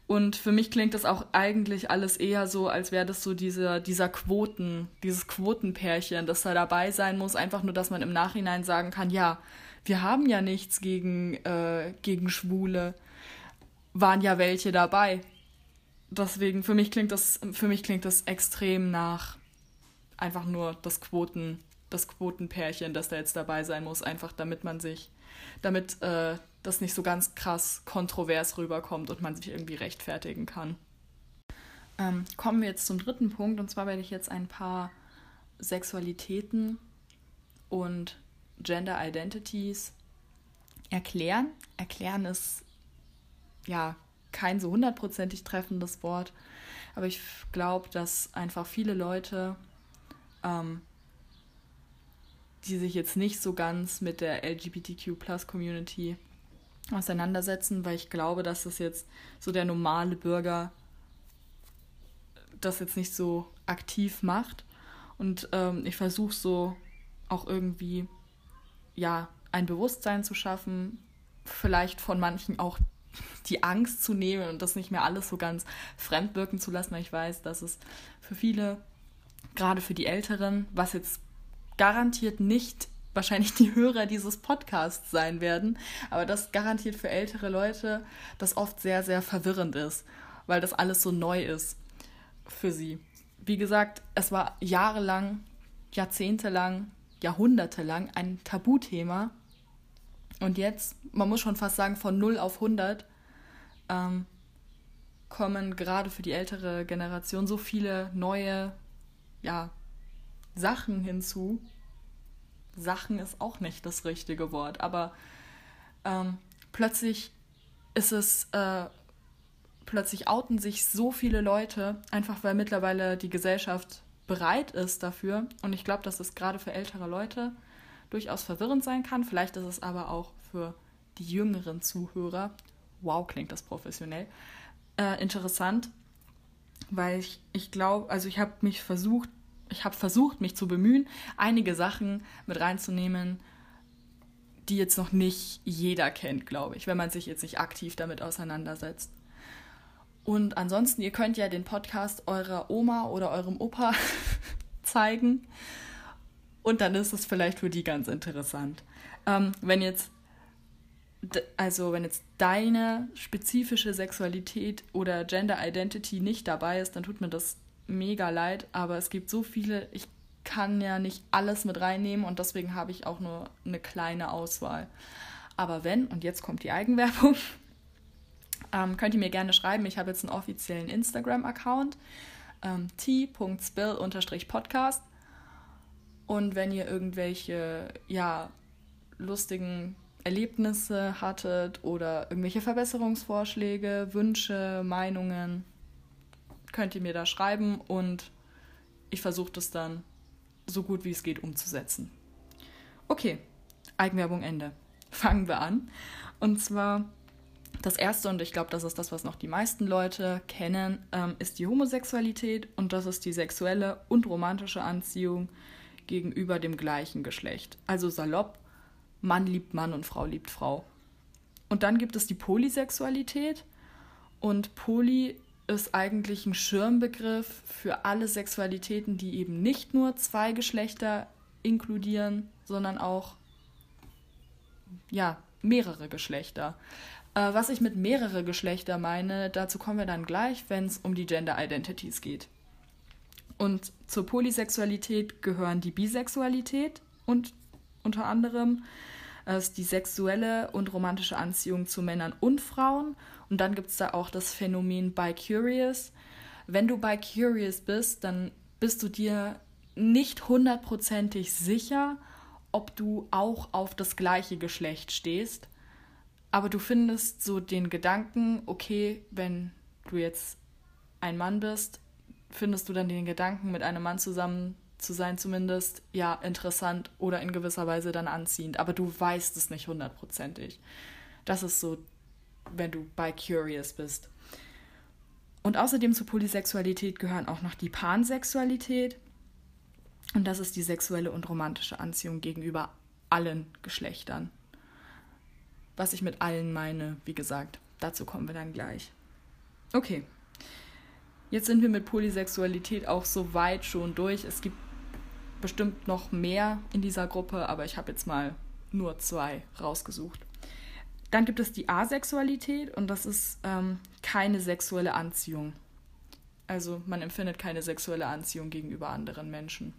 Und für mich klingt das auch eigentlich alles eher so, als wäre das so diese, dieser Quoten, dieses Quotenpärchen, das da dabei sein muss, einfach nur, dass man im Nachhinein sagen kann, ja, wir haben ja nichts gegen, äh, gegen Schwule, waren ja welche dabei. Deswegen, für mich klingt das, für mich klingt das extrem nach einfach nur das Quoten, das Quotenpärchen, das da jetzt dabei sein muss, einfach damit man sich, damit äh, das nicht so ganz krass kontrovers rüberkommt und man sich irgendwie rechtfertigen kann. Ähm, kommen wir jetzt zum dritten Punkt und zwar werde ich jetzt ein paar Sexualitäten und Gender Identities erklären. Erklären ist ja kein so hundertprozentig treffendes Wort, aber ich glaube, dass einfach viele Leute ähm, die sich jetzt nicht so ganz mit der LGBTQ-Plus-Community auseinandersetzen, weil ich glaube, dass das jetzt so der normale Bürger das jetzt nicht so aktiv macht. Und ähm, ich versuche so auch irgendwie, ja, ein Bewusstsein zu schaffen, vielleicht von manchen auch die Angst zu nehmen und das nicht mehr alles so ganz fremd wirken zu lassen, weil ich weiß, dass es für viele gerade für die Älteren, was jetzt garantiert nicht wahrscheinlich die Hörer dieses Podcasts sein werden, aber das garantiert für ältere Leute das oft sehr, sehr verwirrend ist, weil das alles so neu ist für sie. Wie gesagt, es war jahrelang, jahrzehntelang, jahrhundertelang ein Tabuthema und jetzt, man muss schon fast sagen, von 0 auf 100 ähm, kommen gerade für die ältere Generation so viele neue ja, Sachen hinzu. Sachen ist auch nicht das richtige Wort, aber ähm, plötzlich ist es, äh, plötzlich outen sich so viele Leute, einfach weil mittlerweile die Gesellschaft bereit ist dafür. Und ich glaube, dass es gerade für ältere Leute durchaus verwirrend sein kann. Vielleicht ist es aber auch für die jüngeren Zuhörer, wow, klingt das professionell, äh, interessant, weil ich, ich glaube, also ich habe mich versucht, ich habe versucht, mich zu bemühen, einige Sachen mit reinzunehmen, die jetzt noch nicht jeder kennt, glaube ich, wenn man sich jetzt nicht aktiv damit auseinandersetzt. Und ansonsten, ihr könnt ja den Podcast eurer Oma oder eurem Opa zeigen. Und dann ist es vielleicht für die ganz interessant. Ähm, wenn jetzt, also wenn jetzt deine spezifische Sexualität oder Gender Identity nicht dabei ist, dann tut mir das mega leid. Aber es gibt so viele, ich kann ja nicht alles mit reinnehmen und deswegen habe ich auch nur eine kleine Auswahl. Aber wenn, und jetzt kommt die Eigenwerbung, ähm, könnt ihr mir gerne schreiben. Ich habe jetzt einen offiziellen Instagram-Account, ähm, t.spill-podcast. Und wenn ihr irgendwelche, ja, lustigen Erlebnisse hattet oder irgendwelche Verbesserungsvorschläge, Wünsche, Meinungen, könnt ihr mir da schreiben und ich versuche das dann so gut wie es geht umzusetzen. Okay, Eigenwerbung Ende. Fangen wir an. Und zwar das erste, und ich glaube, das ist das, was noch die meisten Leute kennen, ähm, ist die Homosexualität und das ist die sexuelle und romantische Anziehung gegenüber dem gleichen Geschlecht. Also salopp, Mann liebt Mann und Frau liebt Frau. Und dann gibt es die Polysexualität und Poly ist eigentlich ein Schirmbegriff für alle Sexualitäten, die eben nicht nur zwei Geschlechter inkludieren, sondern auch ja, mehrere Geschlechter. Äh, was ich mit mehrere Geschlechter meine, dazu kommen wir dann gleich, wenn es um die Gender Identities geht. Und zur Polysexualität gehören die Bisexualität und unter anderem äh, die sexuelle und romantische Anziehung zu Männern und Frauen. Und dann gibt es da auch das Phänomen Bi-Curious. Wenn du Bi-Curious bist, dann bist du dir nicht hundertprozentig sicher, ob du auch auf das gleiche Geschlecht stehst aber du findest so den Gedanken, okay, wenn du jetzt ein Mann bist, findest du dann den Gedanken, mit einem Mann zusammen zu sein, zumindest, ja, interessant oder in gewisser Weise dann anziehend. Aber du weißt es nicht hundertprozentig. Das ist so, wenn du bei Curious bist. Und außerdem zur Polysexualität gehören auch noch die Pansexualität. Und das ist die sexuelle und romantische Anziehung gegenüber allen Geschlechtern. Was ich mit allen meine, wie gesagt, dazu kommen wir dann gleich. Okay. Jetzt sind wir mit Polysexualität auch so weit schon durch. Es gibt bestimmt noch mehr in dieser Gruppe, aber ich habe jetzt mal nur zwei rausgesucht. Dann gibt es die Asexualität und das ist ähm, keine sexuelle Anziehung. Also man empfindet keine sexuelle Anziehung gegenüber anderen Menschen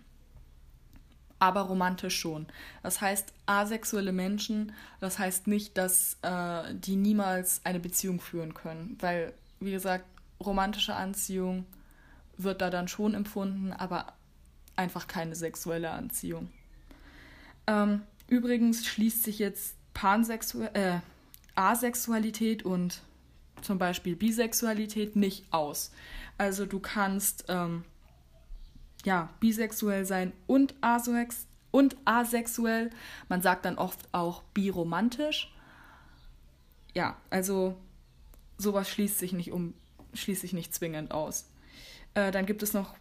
aber romantisch schon. Das heißt, asexuelle Menschen, das heißt nicht, dass äh, die niemals eine Beziehung führen können, weil, wie gesagt, romantische Anziehung wird da dann schon empfunden, aber einfach keine sexuelle Anziehung. Ähm, übrigens schließt sich jetzt Pansexu äh, Asexualität und zum Beispiel Bisexualität nicht aus. Also du kannst ähm, ja, bisexuell sein und, asex und asexuell. Man sagt dann oft auch biromantisch. Ja, also sowas schließt sich nicht um, schließt sich nicht zwingend aus. Äh, dann gibt es noch,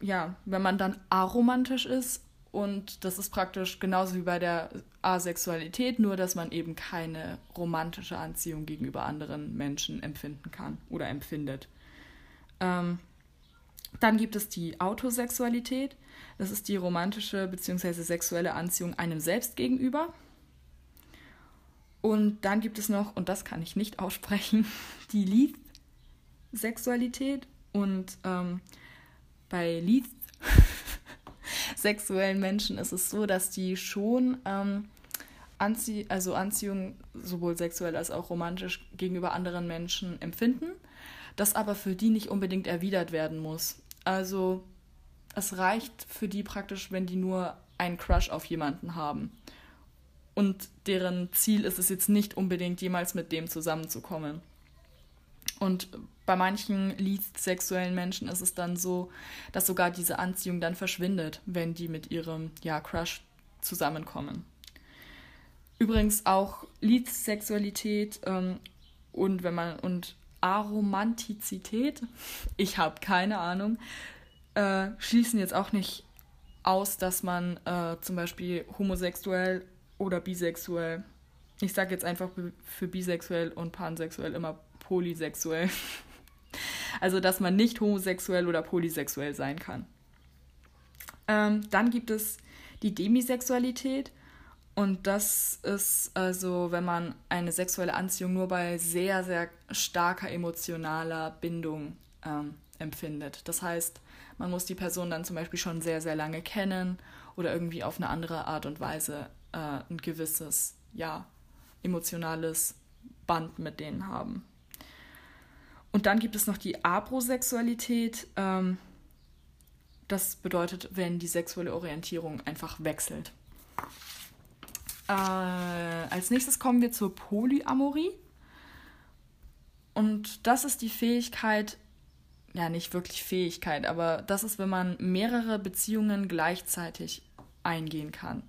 ja, wenn man dann aromantisch ist und das ist praktisch genauso wie bei der Asexualität, nur dass man eben keine romantische Anziehung gegenüber anderen Menschen empfinden kann oder empfindet. Ähm, dann gibt es die Autosexualität. Das ist die romantische bzw. sexuelle Anziehung einem selbst gegenüber. Und dann gibt es noch, und das kann ich nicht aussprechen, die Leith-Sexualität. Und ähm, bei Leith sexuellen Menschen ist es so, dass die schon ähm, Anzie also Anziehung sowohl sexuell als auch romantisch gegenüber anderen Menschen empfinden das aber für die nicht unbedingt erwidert werden muss. Also es reicht für die praktisch, wenn die nur einen Crush auf jemanden haben. Und deren Ziel ist es jetzt nicht unbedingt, jemals mit dem zusammenzukommen. Und bei manchen sexuellen Menschen ist es dann so, dass sogar diese Anziehung dann verschwindet, wenn die mit ihrem ja, Crush zusammenkommen. Übrigens auch Liedsexualität ähm, und wenn man und Aromantizität, ich habe keine Ahnung, äh, schließen jetzt auch nicht aus, dass man äh, zum Beispiel homosexuell oder bisexuell, ich sage jetzt einfach für bisexuell und pansexuell immer polysexuell, also dass man nicht homosexuell oder polysexuell sein kann. Ähm, dann gibt es die Demisexualität und das ist also, wenn man eine sexuelle Anziehung nur bei sehr, sehr starker emotionaler Bindung ähm, empfindet. Das heißt, man muss die Person dann zum Beispiel schon sehr, sehr lange kennen oder irgendwie auf eine andere Art und Weise äh, ein gewisses, ja, emotionales Band mit denen haben. Und dann gibt es noch die Abrosexualität. Ähm, das bedeutet, wenn die sexuelle Orientierung einfach wechselt. Äh, als nächstes kommen wir zur Polyamorie. Und das ist die Fähigkeit, ja, nicht wirklich Fähigkeit, aber das ist, wenn man mehrere Beziehungen gleichzeitig eingehen kann.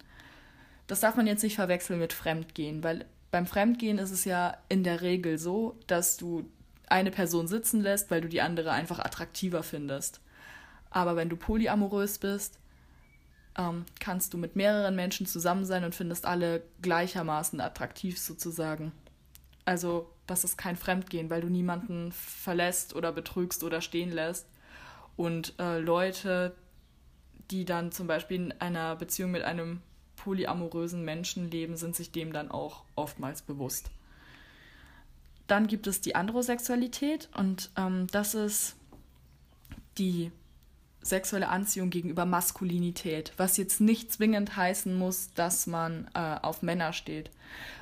Das darf man jetzt nicht verwechseln mit Fremdgehen, weil beim Fremdgehen ist es ja in der Regel so, dass du eine Person sitzen lässt, weil du die andere einfach attraktiver findest. Aber wenn du polyamorös bist, ähm, kannst du mit mehreren Menschen zusammen sein und findest alle gleichermaßen attraktiv sozusagen. Also das ist kein Fremdgehen, weil du niemanden verlässt oder betrügst oder stehen lässt. Und äh, Leute, die dann zum Beispiel in einer Beziehung mit einem polyamorösen Menschen leben, sind sich dem dann auch oftmals bewusst. Dann gibt es die Androsexualität und ähm, das ist die sexuelle Anziehung gegenüber Maskulinität, was jetzt nicht zwingend heißen muss, dass man äh, auf Männer steht,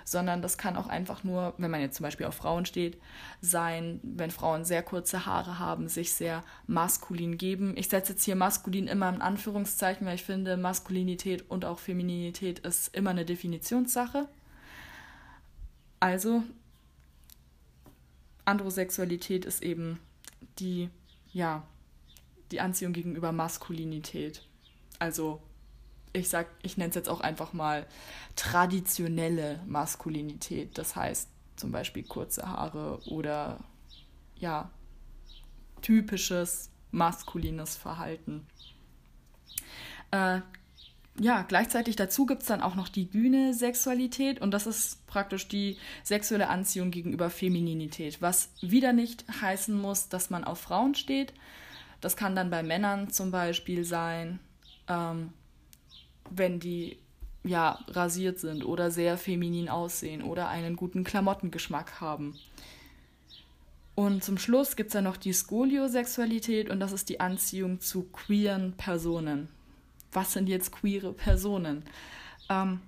sondern das kann auch einfach nur, wenn man jetzt zum Beispiel auf Frauen steht, sein, wenn Frauen sehr kurze Haare haben, sich sehr maskulin geben. Ich setze jetzt hier maskulin immer in Anführungszeichen, weil ich finde, Maskulinität und auch Femininität ist immer eine Definitionssache. Also, Androsexualität ist eben die, ja, die Anziehung gegenüber Maskulinität. Also ich sag, ich nenne es jetzt auch einfach mal traditionelle Maskulinität. Das heißt zum Beispiel kurze Haare oder ja, typisches maskulines Verhalten. Äh, ja, gleichzeitig dazu gibt es dann auch noch die Gyne-Sexualität und das ist praktisch die sexuelle Anziehung gegenüber Femininität, was wieder nicht heißen muss, dass man auf Frauen steht, das kann dann bei Männern zum Beispiel sein, ähm, wenn die ja rasiert sind oder sehr feminin aussehen oder einen guten Klamottengeschmack haben. Und zum Schluss gibt es dann noch die Skoliosexualität und das ist die Anziehung zu queeren Personen. Was sind jetzt queere Personen? Ähm,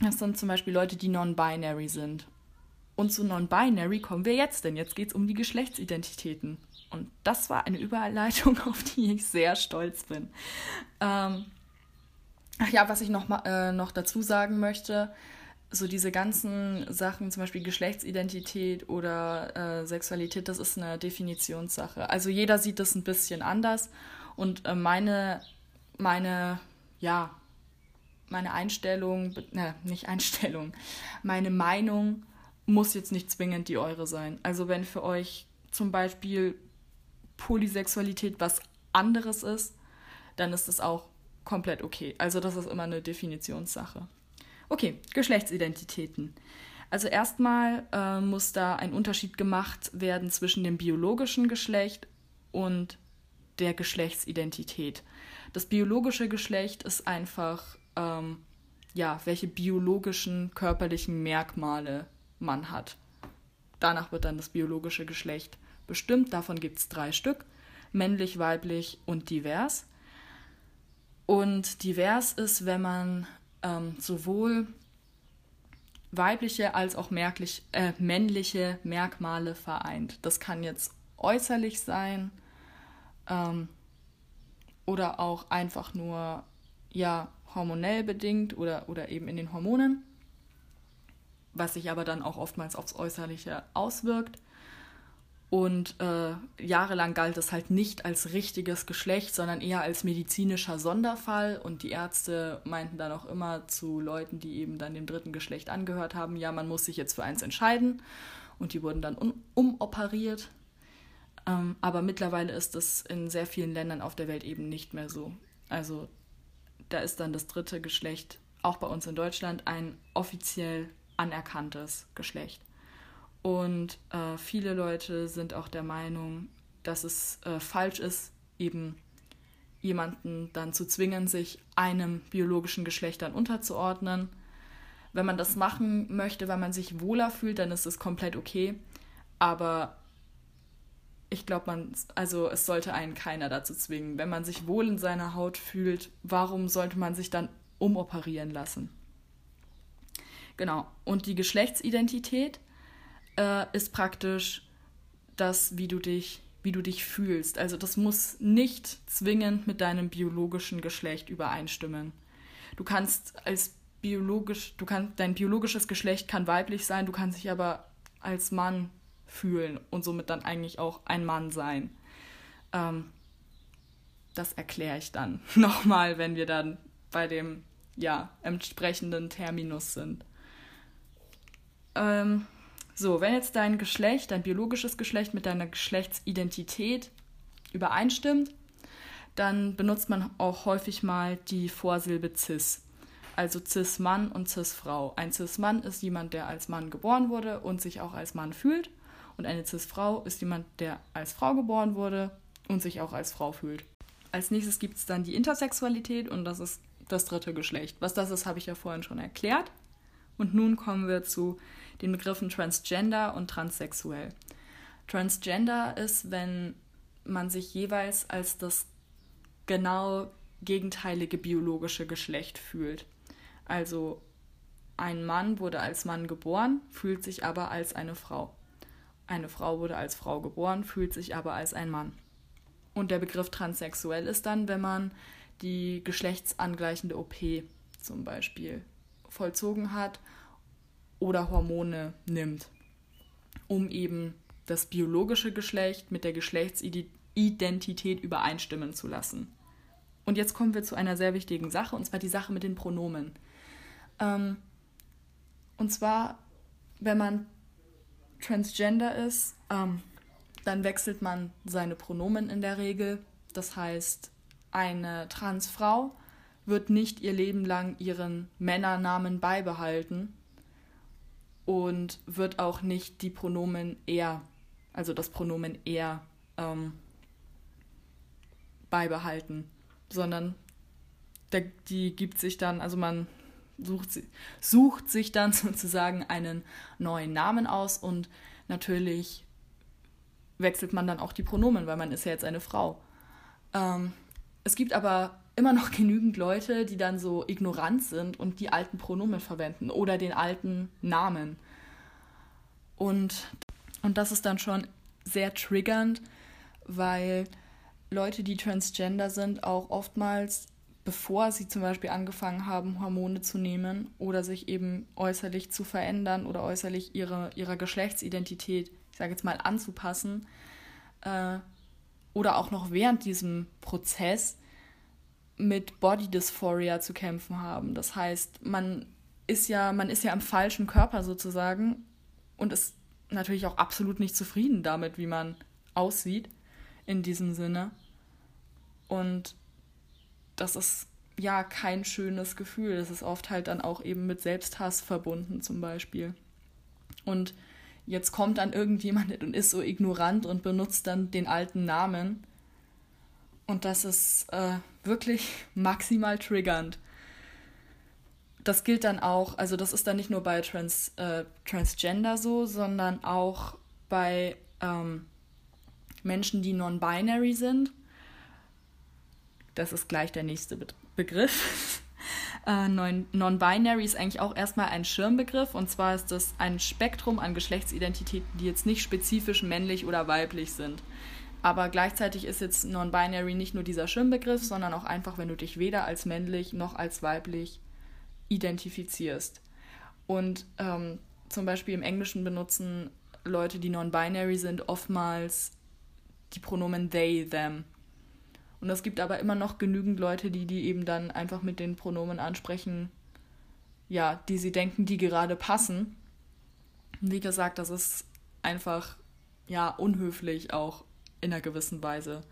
das sind zum Beispiel Leute, die non-binary sind. Und zu non-binary kommen wir jetzt, denn jetzt geht es um die Geschlechtsidentitäten. Und das war eine Überleitung, auf die ich sehr stolz bin. Ähm, ach ja, was ich noch, äh, noch dazu sagen möchte, so diese ganzen Sachen, zum Beispiel Geschlechtsidentität oder äh, Sexualität, das ist eine Definitionssache. Also jeder sieht das ein bisschen anders. Und äh, meine, meine, ja, meine Einstellung, ne, nicht Einstellung, meine Meinung muss jetzt nicht zwingend die eure sein. Also wenn für euch zum Beispiel Polysexualität was anderes ist, dann ist das auch komplett okay. Also das ist immer eine Definitionssache. Okay, Geschlechtsidentitäten. Also erstmal äh, muss da ein Unterschied gemacht werden zwischen dem biologischen Geschlecht und der Geschlechtsidentität. Das biologische Geschlecht ist einfach, ähm, ja, welche biologischen körperlichen Merkmale man hat. Danach wird dann das biologische Geschlecht bestimmt. Davon gibt es drei Stück. Männlich, weiblich und divers. Und divers ist, wenn man ähm, sowohl weibliche als auch merklich, äh, männliche Merkmale vereint. Das kann jetzt äußerlich sein ähm, oder auch einfach nur ja hormonell bedingt oder, oder eben in den Hormonen, was sich aber dann auch oftmals aufs Äußerliche auswirkt. Und äh, jahrelang galt es halt nicht als richtiges Geschlecht, sondern eher als medizinischer Sonderfall. Und die Ärzte meinten dann auch immer zu Leuten, die eben dann dem dritten Geschlecht angehört haben, ja, man muss sich jetzt für eins entscheiden. Und die wurden dann umoperiert. Ähm, aber mittlerweile ist es in sehr vielen Ländern auf der Welt eben nicht mehr so. Also da ist dann das dritte Geschlecht, auch bei uns in Deutschland, ein offiziell anerkanntes Geschlecht. Und äh, viele Leute sind auch der Meinung, dass es äh, falsch ist, eben jemanden dann zu zwingen, sich einem biologischen Geschlecht dann unterzuordnen. Wenn man das machen möchte, weil man sich wohler fühlt, dann ist es komplett okay. Aber ich glaube, man, also es sollte einen keiner dazu zwingen. Wenn man sich wohl in seiner Haut fühlt, warum sollte man sich dann umoperieren lassen? Genau. Und die Geschlechtsidentität äh, ist praktisch das, wie du dich, wie du dich fühlst. Also das muss nicht zwingend mit deinem biologischen Geschlecht übereinstimmen. Du kannst als biologisch, du kannst, dein biologisches Geschlecht kann weiblich sein, du kannst dich aber als Mann fühlen und somit dann eigentlich auch ein Mann sein. Ähm, das erkläre ich dann nochmal, wenn wir dann bei dem ja, entsprechenden Terminus sind. Ähm, so, wenn jetzt dein Geschlecht, dein biologisches Geschlecht mit deiner Geschlechtsidentität übereinstimmt, dann benutzt man auch häufig mal die Vorsilbe cis. Also cis-Mann und cis-Frau. Ein cis-Mann ist jemand, der als Mann geboren wurde und sich auch als Mann fühlt. Und eine cis-Frau ist jemand, der als Frau geboren wurde und sich auch als Frau fühlt. Als nächstes gibt es dann die Intersexualität und das ist das dritte Geschlecht. Was das ist, habe ich ja vorhin schon erklärt. Und nun kommen wir zu den Begriffen Transgender und Transsexuell. Transgender ist, wenn man sich jeweils als das genau gegenteilige biologische Geschlecht fühlt. Also ein Mann wurde als Mann geboren, fühlt sich aber als eine Frau. Eine Frau wurde als Frau geboren, fühlt sich aber als ein Mann. Und der Begriff transsexuell ist dann, wenn man die geschlechtsangleichende OP zum Beispiel vollzogen hat oder Hormone nimmt, um eben das biologische Geschlecht mit der Geschlechtsidentität übereinstimmen zu lassen. Und jetzt kommen wir zu einer sehr wichtigen Sache, und zwar die Sache mit den Pronomen. Ähm, und zwar, wenn man transgender ist, ähm, dann wechselt man seine Pronomen in der Regel. Das heißt, eine Transfrau wird nicht ihr Leben lang ihren Männernamen beibehalten, und wird auch nicht die Pronomen er, also das Pronomen er, ähm, beibehalten, sondern der, die gibt sich dann, also man sucht, sucht sich dann sozusagen einen neuen Namen aus und natürlich wechselt man dann auch die Pronomen, weil man ist ja jetzt eine Frau. Ähm, es gibt aber immer noch genügend Leute, die dann so ignorant sind und die alten Pronomen verwenden oder den alten Namen. Und, und das ist dann schon sehr triggernd, weil Leute, die transgender sind, auch oftmals, bevor sie zum Beispiel angefangen haben, Hormone zu nehmen oder sich eben äußerlich zu verändern oder äußerlich ihre, ihrer Geschlechtsidentität, ich sage jetzt mal, anzupassen, äh, oder auch noch während diesem Prozess mit Body Dysphoria zu kämpfen haben. Das heißt, man ist ja, man ist ja am falschen Körper sozusagen und ist natürlich auch absolut nicht zufrieden damit, wie man aussieht in diesem Sinne. Und das ist ja kein schönes Gefühl. Das ist oft halt dann auch eben mit Selbsthass verbunden zum Beispiel. Und jetzt kommt dann irgendjemand und ist so ignorant und benutzt dann den alten Namen. Und das ist äh, wirklich maximal triggernd. Das gilt dann auch, also das ist dann nicht nur bei Trans, äh, Transgender so, sondern auch bei ähm, Menschen, die non-binary sind. Das ist gleich der nächste Be Begriff. äh, non-binary ist eigentlich auch erstmal ein Schirmbegriff und zwar ist das ein Spektrum an Geschlechtsidentitäten, die jetzt nicht spezifisch männlich oder weiblich sind. Aber gleichzeitig ist jetzt Non-Binary nicht nur dieser Schirmbegriff, sondern auch einfach, wenn du dich weder als männlich noch als weiblich identifizierst. Und ähm, zum Beispiel im Englischen benutzen Leute, die non-binary sind, oftmals die Pronomen they, them. Und es gibt aber immer noch genügend Leute, die die eben dann einfach mit den Pronomen ansprechen, ja, die sie denken, die gerade passen. Wie gesagt, das ist einfach, ja, unhöflich auch in einer gewissen Weise.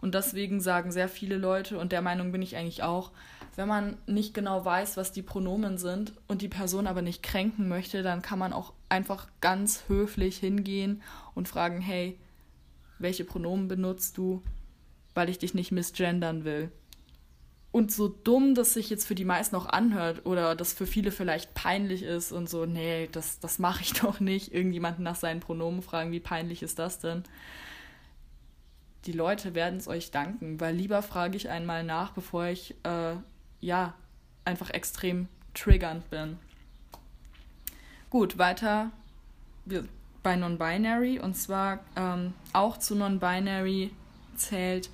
Und deswegen sagen sehr viele Leute, und der Meinung bin ich eigentlich auch, wenn man nicht genau weiß, was die Pronomen sind und die Person aber nicht kränken möchte, dann kann man auch einfach ganz höflich hingehen und fragen, hey, welche Pronomen benutzt du, weil ich dich nicht misgendern will. Und so dumm das sich jetzt für die meisten auch anhört oder das für viele vielleicht peinlich ist und so, nee, das, das mache ich doch nicht, irgendjemanden nach seinen Pronomen fragen, wie peinlich ist das denn? Die Leute werden es euch danken, weil lieber frage ich einmal nach, bevor ich äh, ja, einfach extrem triggernd bin. Gut, weiter bei Non-Binary und zwar ähm, auch zu Non-Binary zählt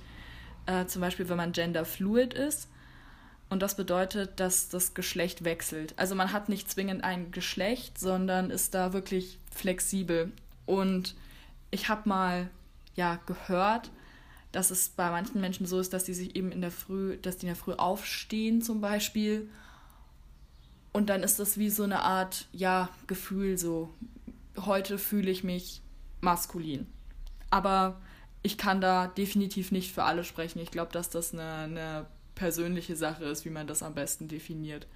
äh, zum Beispiel, wenn man genderfluid ist. Und das bedeutet, dass das Geschlecht wechselt. Also man hat nicht zwingend ein Geschlecht, sondern ist da wirklich flexibel. Und ich habe mal ja gehört, dass es bei manchen Menschen so ist, dass die sich eben in der Früh, dass die in der Früh aufstehen zum Beispiel. Und dann ist das wie so eine Art, ja, Gefühl, so, heute fühle ich mich maskulin. Aber ich kann da definitiv nicht für alle sprechen. Ich glaube, dass das eine, eine persönliche Sache ist, wie man das am besten definiert.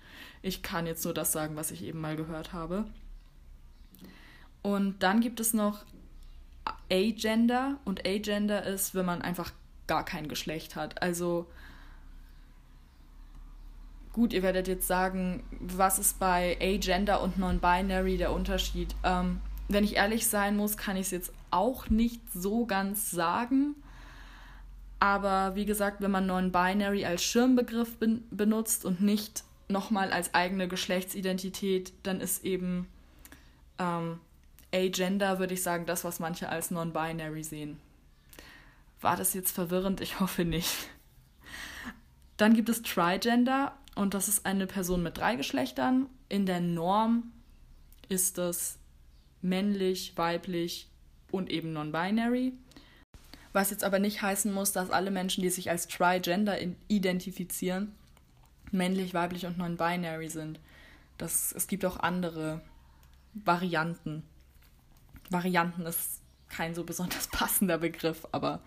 Ich kann jetzt nur das sagen, was ich eben mal gehört habe. Und dann gibt es noch Agender und Agender ist, wenn man einfach gar kein Geschlecht hat. Also gut, ihr werdet jetzt sagen, was ist bei Agender und Non-Binary der Unterschied? Ähm, wenn ich ehrlich sein muss, kann ich es jetzt auch nicht so ganz sagen. Aber wie gesagt, wenn man Non-Binary als Schirmbegriff ben benutzt und nicht nochmal als eigene Geschlechtsidentität, dann ist eben ähm, Agender, würde ich sagen, das, was manche als non-binary sehen. War das jetzt verwirrend? Ich hoffe nicht. Dann gibt es Trigender und das ist eine Person mit drei Geschlechtern. In der Norm ist das männlich, weiblich und eben non-binary. Was jetzt aber nicht heißen muss, dass alle Menschen, die sich als Trigender identifizieren, männlich, weiblich und non-binary sind. Das, es gibt auch andere Varianten. Varianten ist kein so besonders passender Begriff, aber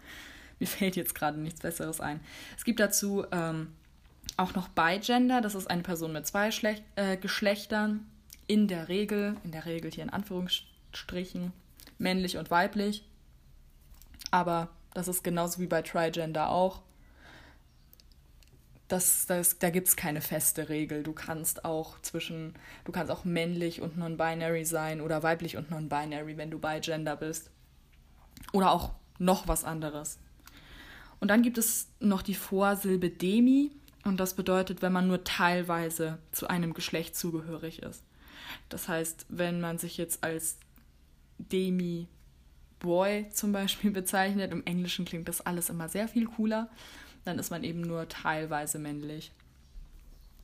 mir fällt jetzt gerade nichts Besseres ein. Es gibt dazu ähm, auch noch Bigender, das ist eine Person mit zwei Schlech äh, Geschlechtern, in der Regel, in der Regel hier in Anführungsstrichen, männlich und weiblich. Aber das ist genauso wie bei Trigender auch das, das, da gibt es keine feste Regel. Du kannst auch zwischen, du kannst auch männlich und non-binary sein oder weiblich und non-binary, wenn du bei Gender bist. Oder auch noch was anderes. Und dann gibt es noch die Vorsilbe Demi und das bedeutet, wenn man nur teilweise zu einem Geschlecht zugehörig ist. Das heißt, wenn man sich jetzt als Demi Boy zum Beispiel bezeichnet, im Englischen klingt das alles immer sehr viel cooler dann ist man eben nur teilweise männlich.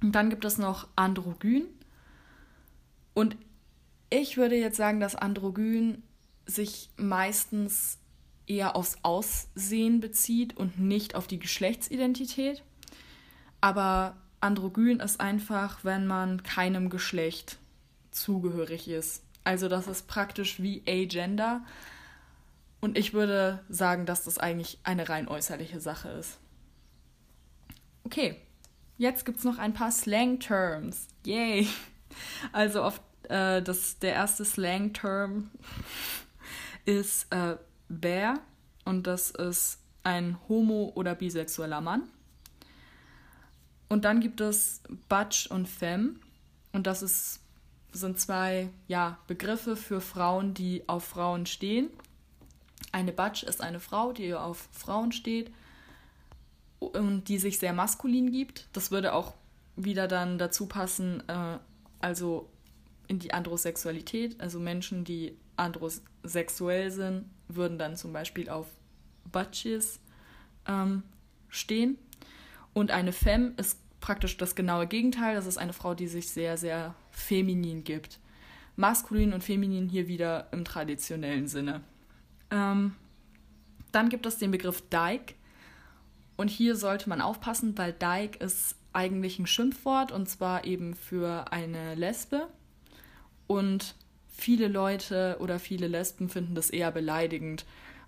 Und dann gibt es noch Androgyn. Und ich würde jetzt sagen, dass Androgyn sich meistens eher aufs Aussehen bezieht und nicht auf die Geschlechtsidentität. Aber Androgyn ist einfach, wenn man keinem Geschlecht zugehörig ist. Also das ist praktisch wie Agender. Und ich würde sagen, dass das eigentlich eine rein äußerliche Sache ist. Okay, jetzt gibt es noch ein paar Slang-Terms. Yay! Also auf, äh, das, der erste Slang-Term ist äh, Bear und das ist ein homo- oder bisexueller Mann. Und dann gibt es Butch und Femme und das ist, sind zwei ja, Begriffe für Frauen, die auf Frauen stehen. Eine Butch ist eine Frau, die auf Frauen steht und die sich sehr maskulin gibt. Das würde auch wieder dann dazu passen, äh, also in die Androsexualität. Also Menschen, die androsexuell sind, würden dann zum Beispiel auf Butches ähm, stehen. Und eine Femme ist praktisch das genaue Gegenteil. Das ist eine Frau, die sich sehr, sehr feminin gibt. maskulin und feminin hier wieder im traditionellen Sinne. Ähm, dann gibt es den Begriff Dyke. Und hier sollte man aufpassen, weil Dyke ist eigentlich ein Schimpfwort und zwar eben für eine Lesbe. Und viele Leute oder viele Lesben finden das eher beleidigend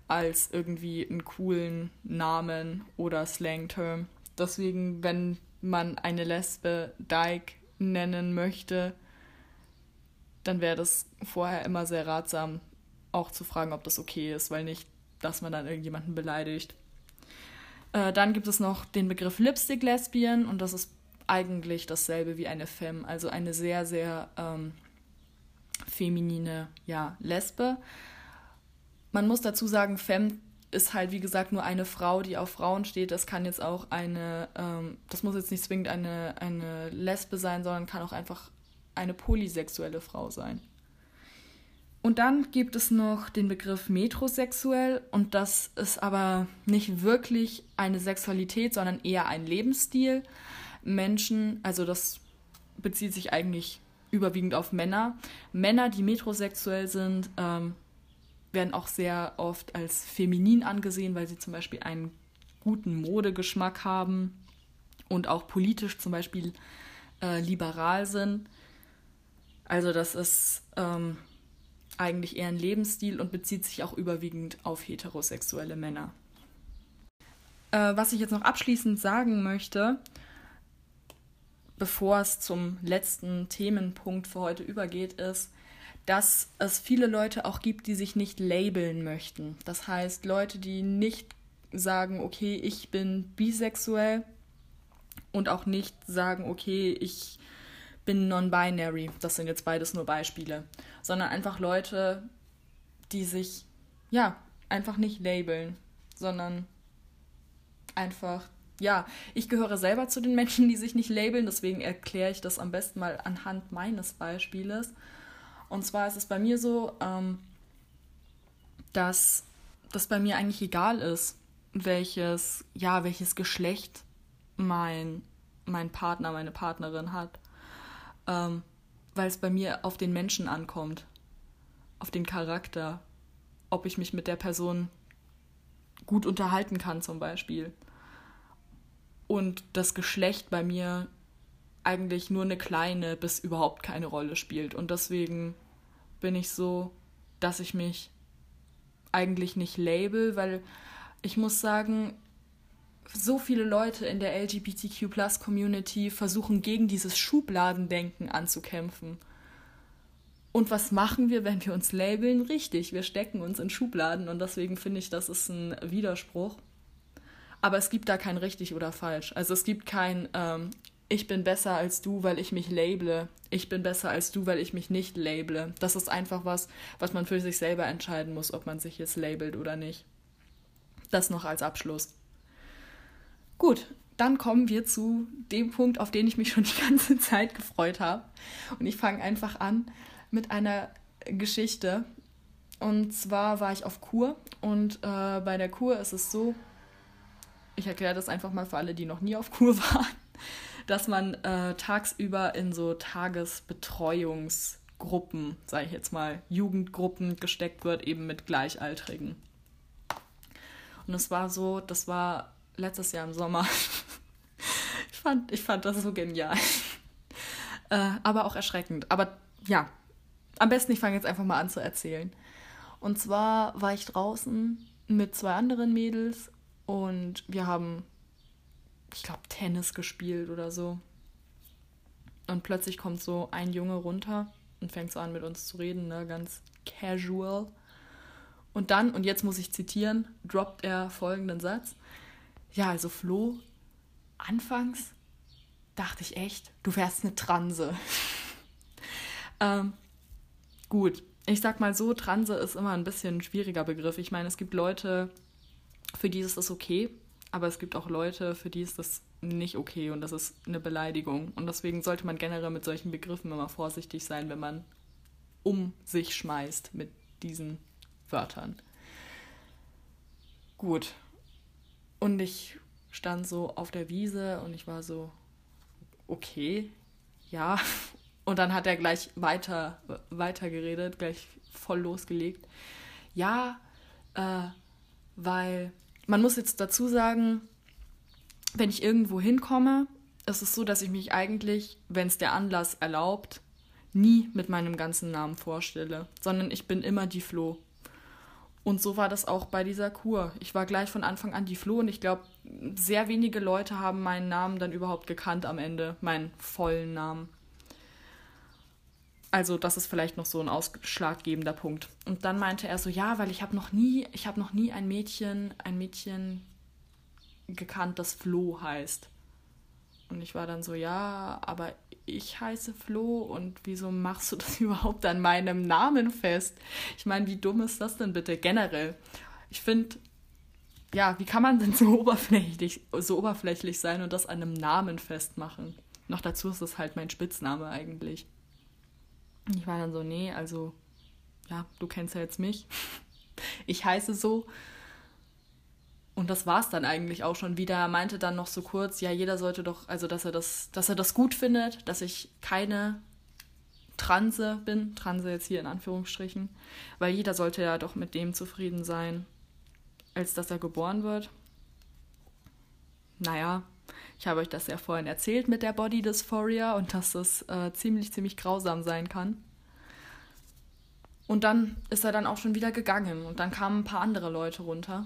als irgendwie einen coolen Namen oder Slangterm. Deswegen, wenn man eine Lesbe Dyke nennen möchte, dann wäre das vorher immer sehr ratsam, auch zu fragen, ob das okay ist, weil nicht, dass man dann irgendjemanden beleidigt. Äh, dann gibt es noch den Begriff Lipstick Lesbian und das ist eigentlich dasselbe wie eine Femme, also eine sehr, sehr ähm, feminine ja, Lesbe. Man muss dazu sagen, Femme ist halt, wie gesagt, nur eine Frau, die auf Frauen steht. Das kann jetzt auch eine, ähm, das muss jetzt nicht zwingend eine, eine Lesbe sein, sondern kann auch einfach eine polysexuelle Frau sein. Und dann gibt es noch den Begriff metrosexuell und das ist aber nicht wirklich eine Sexualität, sondern eher ein Lebensstil. Menschen, also das bezieht sich eigentlich überwiegend auf Männer. Männer, die metrosexuell sind, ähm, werden auch sehr oft als feminin angesehen, weil sie zum Beispiel einen guten Modegeschmack haben und auch politisch zum Beispiel äh, liberal sind. Also das ist ähm, eigentlich eher ein Lebensstil und bezieht sich auch überwiegend auf heterosexuelle Männer. Äh, was ich jetzt noch abschließend sagen möchte, bevor es zum letzten Themenpunkt für heute übergeht, ist, dass es viele Leute auch gibt, die sich nicht labeln möchten. Das heißt, Leute, die nicht sagen, okay, ich bin bisexuell und auch nicht sagen, okay, ich bin non-binary. Das sind jetzt beides nur Beispiele. Sondern einfach Leute, die sich, ja, einfach nicht labeln, sondern einfach, ja, ich gehöre selber zu den Menschen, die sich nicht labeln, deswegen erkläre ich das am besten mal anhand meines Beispieles. Und zwar ist es bei mir so, ähm, dass das bei mir eigentlich egal ist, welches, ja, welches Geschlecht mein, mein Partner, meine Partnerin hat ähm, weil es bei mir auf den Menschen ankommt, auf den Charakter, ob ich mich mit der Person gut unterhalten kann zum Beispiel. Und das Geschlecht bei mir eigentlich nur eine kleine bis überhaupt keine Rolle spielt. Und deswegen bin ich so, dass ich mich eigentlich nicht label, weil ich muss sagen, so viele Leute in der LGBTQ-Plus-Community versuchen gegen dieses Schubladendenken anzukämpfen. Und was machen wir, wenn wir uns labeln? Richtig, wir stecken uns in Schubladen und deswegen finde ich, das ist ein Widerspruch. Aber es gibt da kein richtig oder falsch. Also es gibt kein ähm, ich bin besser als du, weil ich mich label. Ich bin besser als du, weil ich mich nicht label. Das ist einfach was, was man für sich selber entscheiden muss, ob man sich jetzt labelt oder nicht. Das noch als Abschluss. Gut, dann kommen wir zu dem Punkt, auf den ich mich schon die ganze Zeit gefreut habe. Und ich fange einfach an mit einer Geschichte. Und zwar war ich auf Kur und äh, bei der Kur ist es so, ich erkläre das einfach mal für alle, die noch nie auf Kur waren, dass man äh, tagsüber in so Tagesbetreuungsgruppen, sage ich jetzt mal, Jugendgruppen gesteckt wird, eben mit Gleichaltrigen. Und es war so, das war letztes Jahr im Sommer. ich, fand, ich fand das so genial. äh, aber auch erschreckend. Aber ja, am besten ich fange jetzt einfach mal an zu erzählen. Und zwar war ich draußen mit zwei anderen Mädels und wir haben, ich glaube, Tennis gespielt oder so. Und plötzlich kommt so ein Junge runter und fängt so an mit uns zu reden, ne, ganz casual. Und dann, und jetzt muss ich zitieren, droppt er folgenden Satz. Ja, also Flo, anfangs dachte ich echt, du wärst eine Transe. ähm, gut, ich sag mal so, Transe ist immer ein bisschen ein schwieriger Begriff. Ich meine, es gibt Leute, für die ist das okay, aber es gibt auch Leute, für die ist das nicht okay und das ist eine Beleidigung. Und deswegen sollte man generell mit solchen Begriffen immer vorsichtig sein, wenn man um sich schmeißt mit diesen Wörtern. Gut, und ich stand so auf der Wiese und ich war so, okay, ja, Und dann hat er gleich weiter, weiter geredet, gleich voll losgelegt. Ja, äh, weil man muss jetzt dazu sagen, wenn ich irgendwo hinkomme, ist es so, dass ich mich eigentlich, wenn es der Anlass erlaubt, nie mit meinem ganzen Namen vorstelle, sondern ich bin immer die Flo. Und so war das auch bei dieser Kur. Ich war gleich von Anfang an die Flo und ich glaube, sehr wenige Leute haben meinen Namen dann überhaupt gekannt am Ende, meinen vollen Namen. Also das ist vielleicht noch so ein ausschlaggebender Punkt. Und dann meinte er so, ja, weil ich habe noch nie, ich habe noch nie ein Mädchen, ein Mädchen gekannt, das Flo heißt. Und ich war dann so, ja, aber ich heiße Flo und wieso machst du das überhaupt an meinem Namen fest? Ich meine, wie dumm ist das denn bitte generell? Ich finde, ja, wie kann man denn so oberflächlich, so oberflächlich sein und das an einem Namen festmachen? Noch dazu ist es halt mein Spitzname eigentlich. Ich war dann so, nee, also, ja, du kennst ja jetzt mich. Ich heiße so. Und das war es dann eigentlich auch schon wieder. Er meinte dann noch so kurz, ja, jeder sollte doch, also dass er das, dass er das gut findet, dass ich keine Transe bin, Transe jetzt hier in Anführungsstrichen, weil jeder sollte ja doch mit dem zufrieden sein, als dass er geboren wird. Naja, ich habe euch das ja vorhin erzählt mit der Body Dysphoria und dass das äh, ziemlich, ziemlich grausam sein kann. Und dann ist er dann auch schon wieder gegangen und dann kamen ein paar andere Leute runter.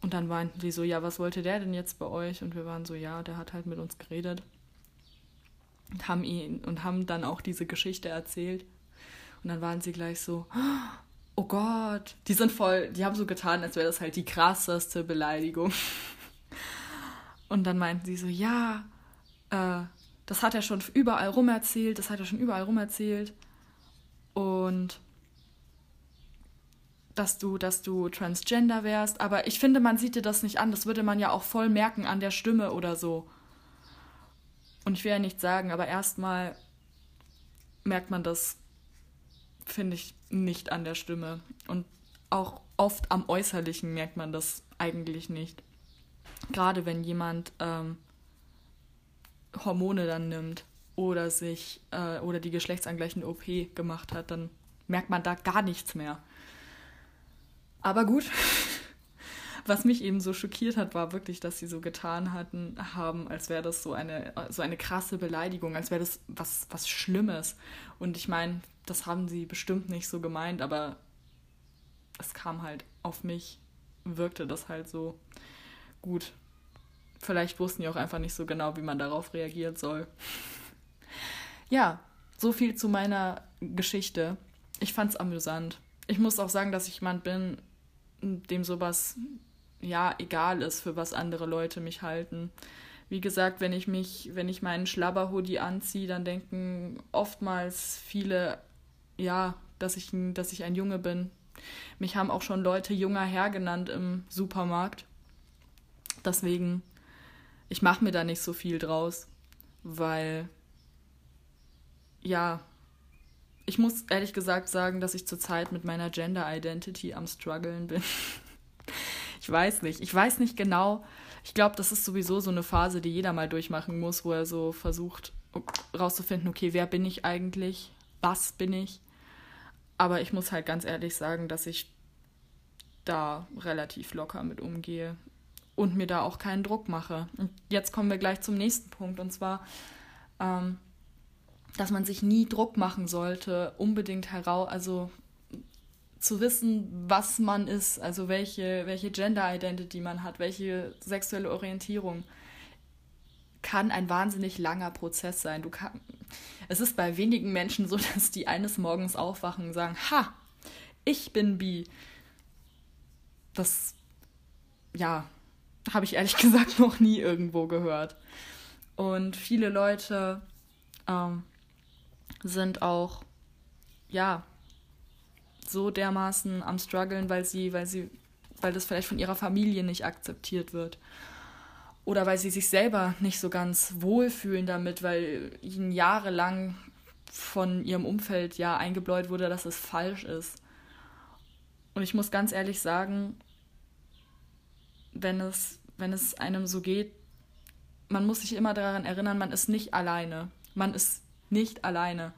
Und dann meinten die so, ja, was wollte der denn jetzt bei euch? Und wir waren so, ja, der hat halt mit uns geredet. Und haben ihn und haben dann auch diese Geschichte erzählt. Und dann waren sie gleich so, oh Gott, die sind voll, die haben so getan, als wäre das halt die krasseste Beleidigung. Und dann meinten sie so, ja, äh, das hat er schon überall rum erzählt, das hat er schon überall rum erzählt. Und dass du, dass du transgender wärst, aber ich finde, man sieht dir das nicht an. Das würde man ja auch voll merken an der Stimme oder so. Und ich will ja nichts sagen, aber erstmal merkt man das, finde ich, nicht an der Stimme. Und auch oft am Äußerlichen merkt man das eigentlich nicht. Gerade wenn jemand ähm, Hormone dann nimmt oder sich äh, oder die geschlechtsangleichende OP gemacht hat, dann merkt man da gar nichts mehr. Aber gut. Was mich eben so schockiert hat, war wirklich, dass sie so getan hatten, haben, als wäre das so eine, so eine krasse Beleidigung, als wäre das was, was Schlimmes. Und ich meine, das haben sie bestimmt nicht so gemeint, aber es kam halt auf mich, wirkte das halt so gut. Vielleicht wussten die auch einfach nicht so genau, wie man darauf reagieren soll. ja, so viel zu meiner Geschichte. Ich fand's amüsant. Ich muss auch sagen, dass ich jemand bin, dem sowas ja egal ist, für was andere Leute mich halten. Wie gesagt, wenn ich mich, wenn ich meinen Schlabberhoodie anziehe, dann denken oftmals viele, ja, dass ich, dass ich ein Junge bin. Mich haben auch schon Leute junger Herr genannt im Supermarkt. Deswegen ich mache mir da nicht so viel draus, weil ja, ich muss ehrlich gesagt sagen, dass ich zurzeit mit meiner Gender Identity am struggeln bin. ich weiß nicht, ich weiß nicht genau. Ich glaube, das ist sowieso so eine Phase, die jeder mal durchmachen muss, wo er so versucht rauszufinden, okay, wer bin ich eigentlich? Was bin ich? Aber ich muss halt ganz ehrlich sagen, dass ich da relativ locker mit umgehe und mir da auch keinen Druck mache. Und jetzt kommen wir gleich zum nächsten Punkt und zwar, ähm, dass man sich nie Druck machen sollte, unbedingt heraus, also zu wissen, was man ist, also welche, welche Gender Identity man hat, welche sexuelle Orientierung, kann ein wahnsinnig langer Prozess sein. Du kann, es ist bei wenigen Menschen so, dass die eines Morgens aufwachen und sagen, ha, ich bin bi. Das, ja, habe ich ehrlich gesagt noch nie irgendwo gehört. Und viele Leute ähm, sind auch, ja, so dermaßen am struggeln, weil sie, weil sie, weil das vielleicht von ihrer Familie nicht akzeptiert wird. Oder weil sie sich selber nicht so ganz wohlfühlen damit, weil ihnen jahrelang von ihrem Umfeld ja eingebläut wurde, dass es falsch ist. Und ich muss ganz ehrlich sagen, wenn es, wenn es einem so geht, man muss sich immer daran erinnern, man ist nicht alleine. Man ist Nicht alleine.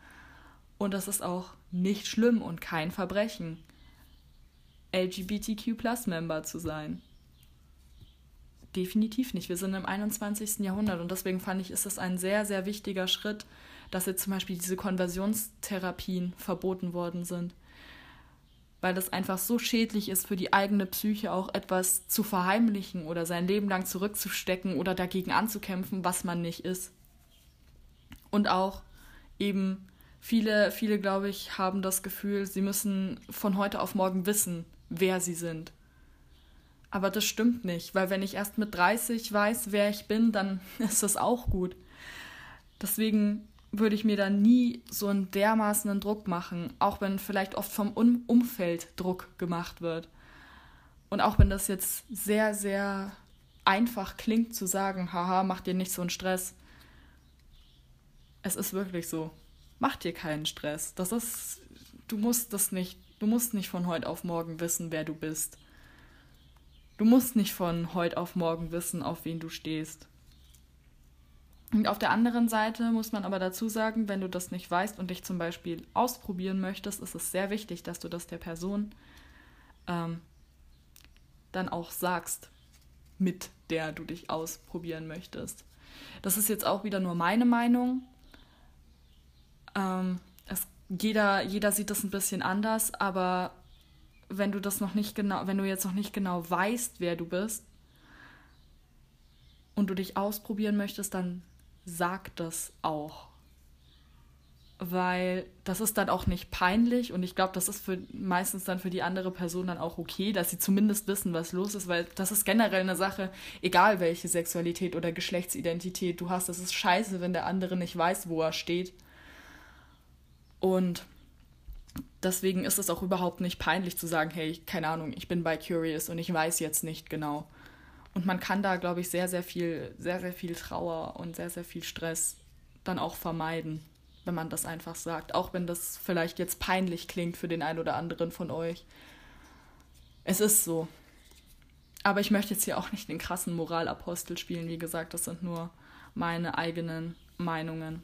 Und das ist auch nicht schlimm und kein Verbrechen, LGBTQ-Plus-Member zu sein. Definitiv nicht. Wir sind im 21. Jahrhundert und deswegen fand ich, ist es ein sehr, sehr wichtiger Schritt, dass jetzt zum Beispiel diese Konversionstherapien verboten worden sind. Weil das einfach so schädlich ist für die eigene Psyche, auch etwas zu verheimlichen oder sein Leben lang zurückzustecken oder dagegen anzukämpfen, was man nicht ist. Und auch eben viele, viele, glaube ich, haben das Gefühl, sie müssen von heute auf morgen wissen, wer sie sind. Aber das stimmt nicht, weil wenn ich erst mit 30 weiß, wer ich bin, dann ist das auch gut. Deswegen würde ich mir da nie so einen dermaßenen Druck machen, auch wenn vielleicht oft vom um Umfeld Druck gemacht wird. Und auch wenn das jetzt sehr, sehr einfach klingt zu sagen, haha, mach dir nicht so einen Stress. Es ist wirklich so. Mach dir keinen Stress. Das ist, du musst das nicht, du musst nicht von heute auf morgen wissen, wer du bist. Du musst nicht von heute auf morgen wissen, auf wen du stehst. Und auf der anderen Seite muss man aber dazu sagen, wenn du das nicht weißt und dich zum Beispiel ausprobieren möchtest, ist es sehr wichtig, dass du das der Person ähm, dann auch sagst, mit der du dich ausprobieren möchtest. Das ist jetzt auch wieder nur meine Meinung. Ähm, es, jeder, jeder sieht das ein bisschen anders, aber wenn du das noch nicht genau, wenn du jetzt noch nicht genau weißt, wer du bist und du dich ausprobieren möchtest, dann sag das auch. Weil das ist dann auch nicht peinlich und ich glaube, das ist für meistens dann für die andere Person dann auch okay, dass sie zumindest wissen, was los ist, weil das ist generell eine Sache, egal welche Sexualität oder Geschlechtsidentität du hast, das ist scheiße, wenn der andere nicht weiß, wo er steht. Und deswegen ist es auch überhaupt nicht peinlich zu sagen, hey, keine Ahnung, ich bin bei Curious und ich weiß jetzt nicht genau. Und man kann da, glaube ich, sehr, sehr viel, sehr, sehr viel Trauer und sehr, sehr viel Stress dann auch vermeiden, wenn man das einfach sagt. Auch wenn das vielleicht jetzt peinlich klingt für den einen oder anderen von euch. Es ist so. Aber ich möchte jetzt hier auch nicht den krassen Moralapostel spielen. Wie gesagt, das sind nur meine eigenen Meinungen.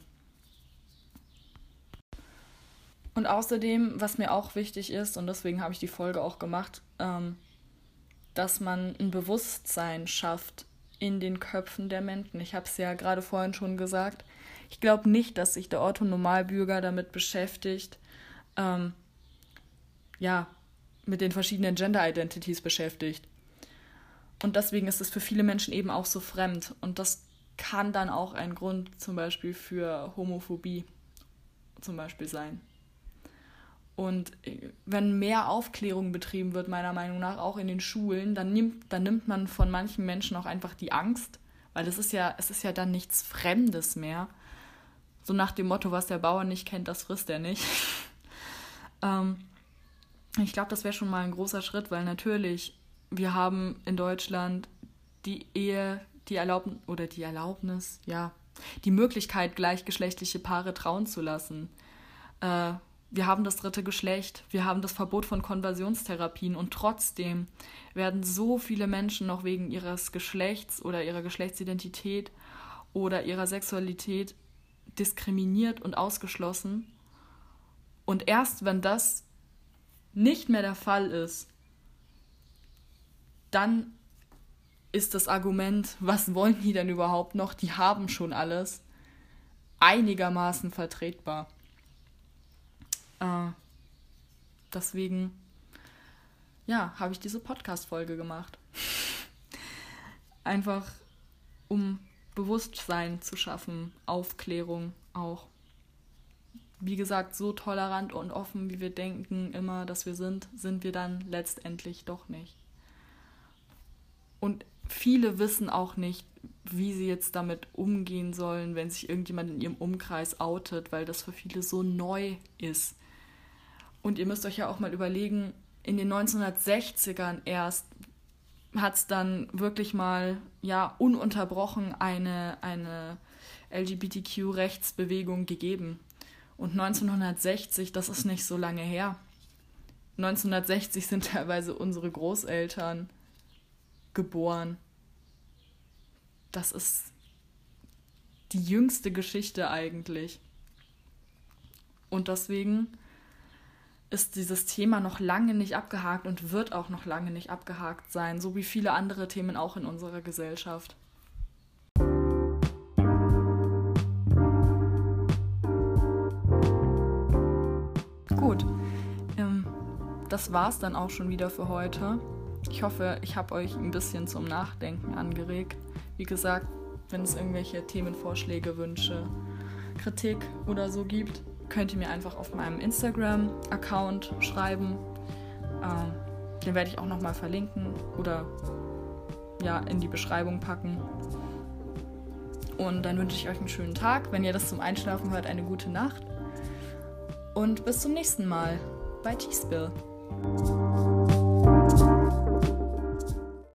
Und außerdem, was mir auch wichtig ist, und deswegen habe ich die Folge auch gemacht, ähm, dass man ein Bewusstsein schafft in den Köpfen der Menschen. Ich habe es ja gerade vorhin schon gesagt. Ich glaube nicht, dass sich der Otto-Normalbürger damit beschäftigt, ähm, ja, mit den verschiedenen Gender Identities beschäftigt. Und deswegen ist es für viele Menschen eben auch so fremd. Und das kann dann auch ein Grund zum Beispiel für Homophobie zum Beispiel sein. Und äh, wenn mehr Aufklärung betrieben wird, meiner Meinung nach, auch in den Schulen, dann nimmt, dann nimmt man von manchen Menschen auch einfach die Angst, weil es ist ja, es ist ja dann nichts Fremdes mehr. So nach dem Motto, was der Bauer nicht kennt, das frisst er nicht. ähm, ich glaube, das wäre schon mal ein großer Schritt, weil natürlich, wir haben in Deutschland die Ehe, die Erlaubnis oder die Erlaubnis, ja, die Möglichkeit, gleichgeschlechtliche Paare trauen zu lassen. Äh, wir haben das dritte Geschlecht, wir haben das Verbot von Konversionstherapien und trotzdem werden so viele Menschen noch wegen ihres Geschlechts oder ihrer Geschlechtsidentität oder ihrer Sexualität diskriminiert und ausgeschlossen. Und erst wenn das nicht mehr der Fall ist, dann ist das Argument, was wollen die denn überhaupt noch, die haben schon alles, einigermaßen vertretbar. Äh, deswegen, ja, habe ich diese Podcast-Folge gemacht. Einfach, um Bewusstsein zu schaffen, Aufklärung auch. Wie gesagt, so tolerant und offen, wie wir denken immer, dass wir sind, sind wir dann letztendlich doch nicht. Und viele wissen auch nicht, wie sie jetzt damit umgehen sollen, wenn sich irgendjemand in ihrem Umkreis outet, weil das für viele so neu ist. Und ihr müsst euch ja auch mal überlegen, in den 1960ern erst hat es dann wirklich mal ja ununterbrochen eine, eine LGBTQ-Rechtsbewegung gegeben. Und 1960, das ist nicht so lange her. 1960 sind teilweise unsere Großeltern geboren. Das ist die jüngste Geschichte eigentlich. Und deswegen ist dieses Thema noch lange nicht abgehakt und wird auch noch lange nicht abgehakt sein, so wie viele andere Themen auch in unserer Gesellschaft. Gut, ähm, das war's dann auch schon wieder für heute. Ich hoffe, ich habe euch ein bisschen zum Nachdenken angeregt. Wie gesagt, wenn es irgendwelche Themenvorschläge, Wünsche, Kritik oder so gibt, könnt ihr mir einfach auf meinem Instagram-Account schreiben. Ähm, den werde ich auch nochmal verlinken oder ja, in die Beschreibung packen. Und dann wünsche ich euch einen schönen Tag. Wenn ihr das zum Einschlafen hört, eine gute Nacht. Und bis zum nächsten Mal bei T-Spill.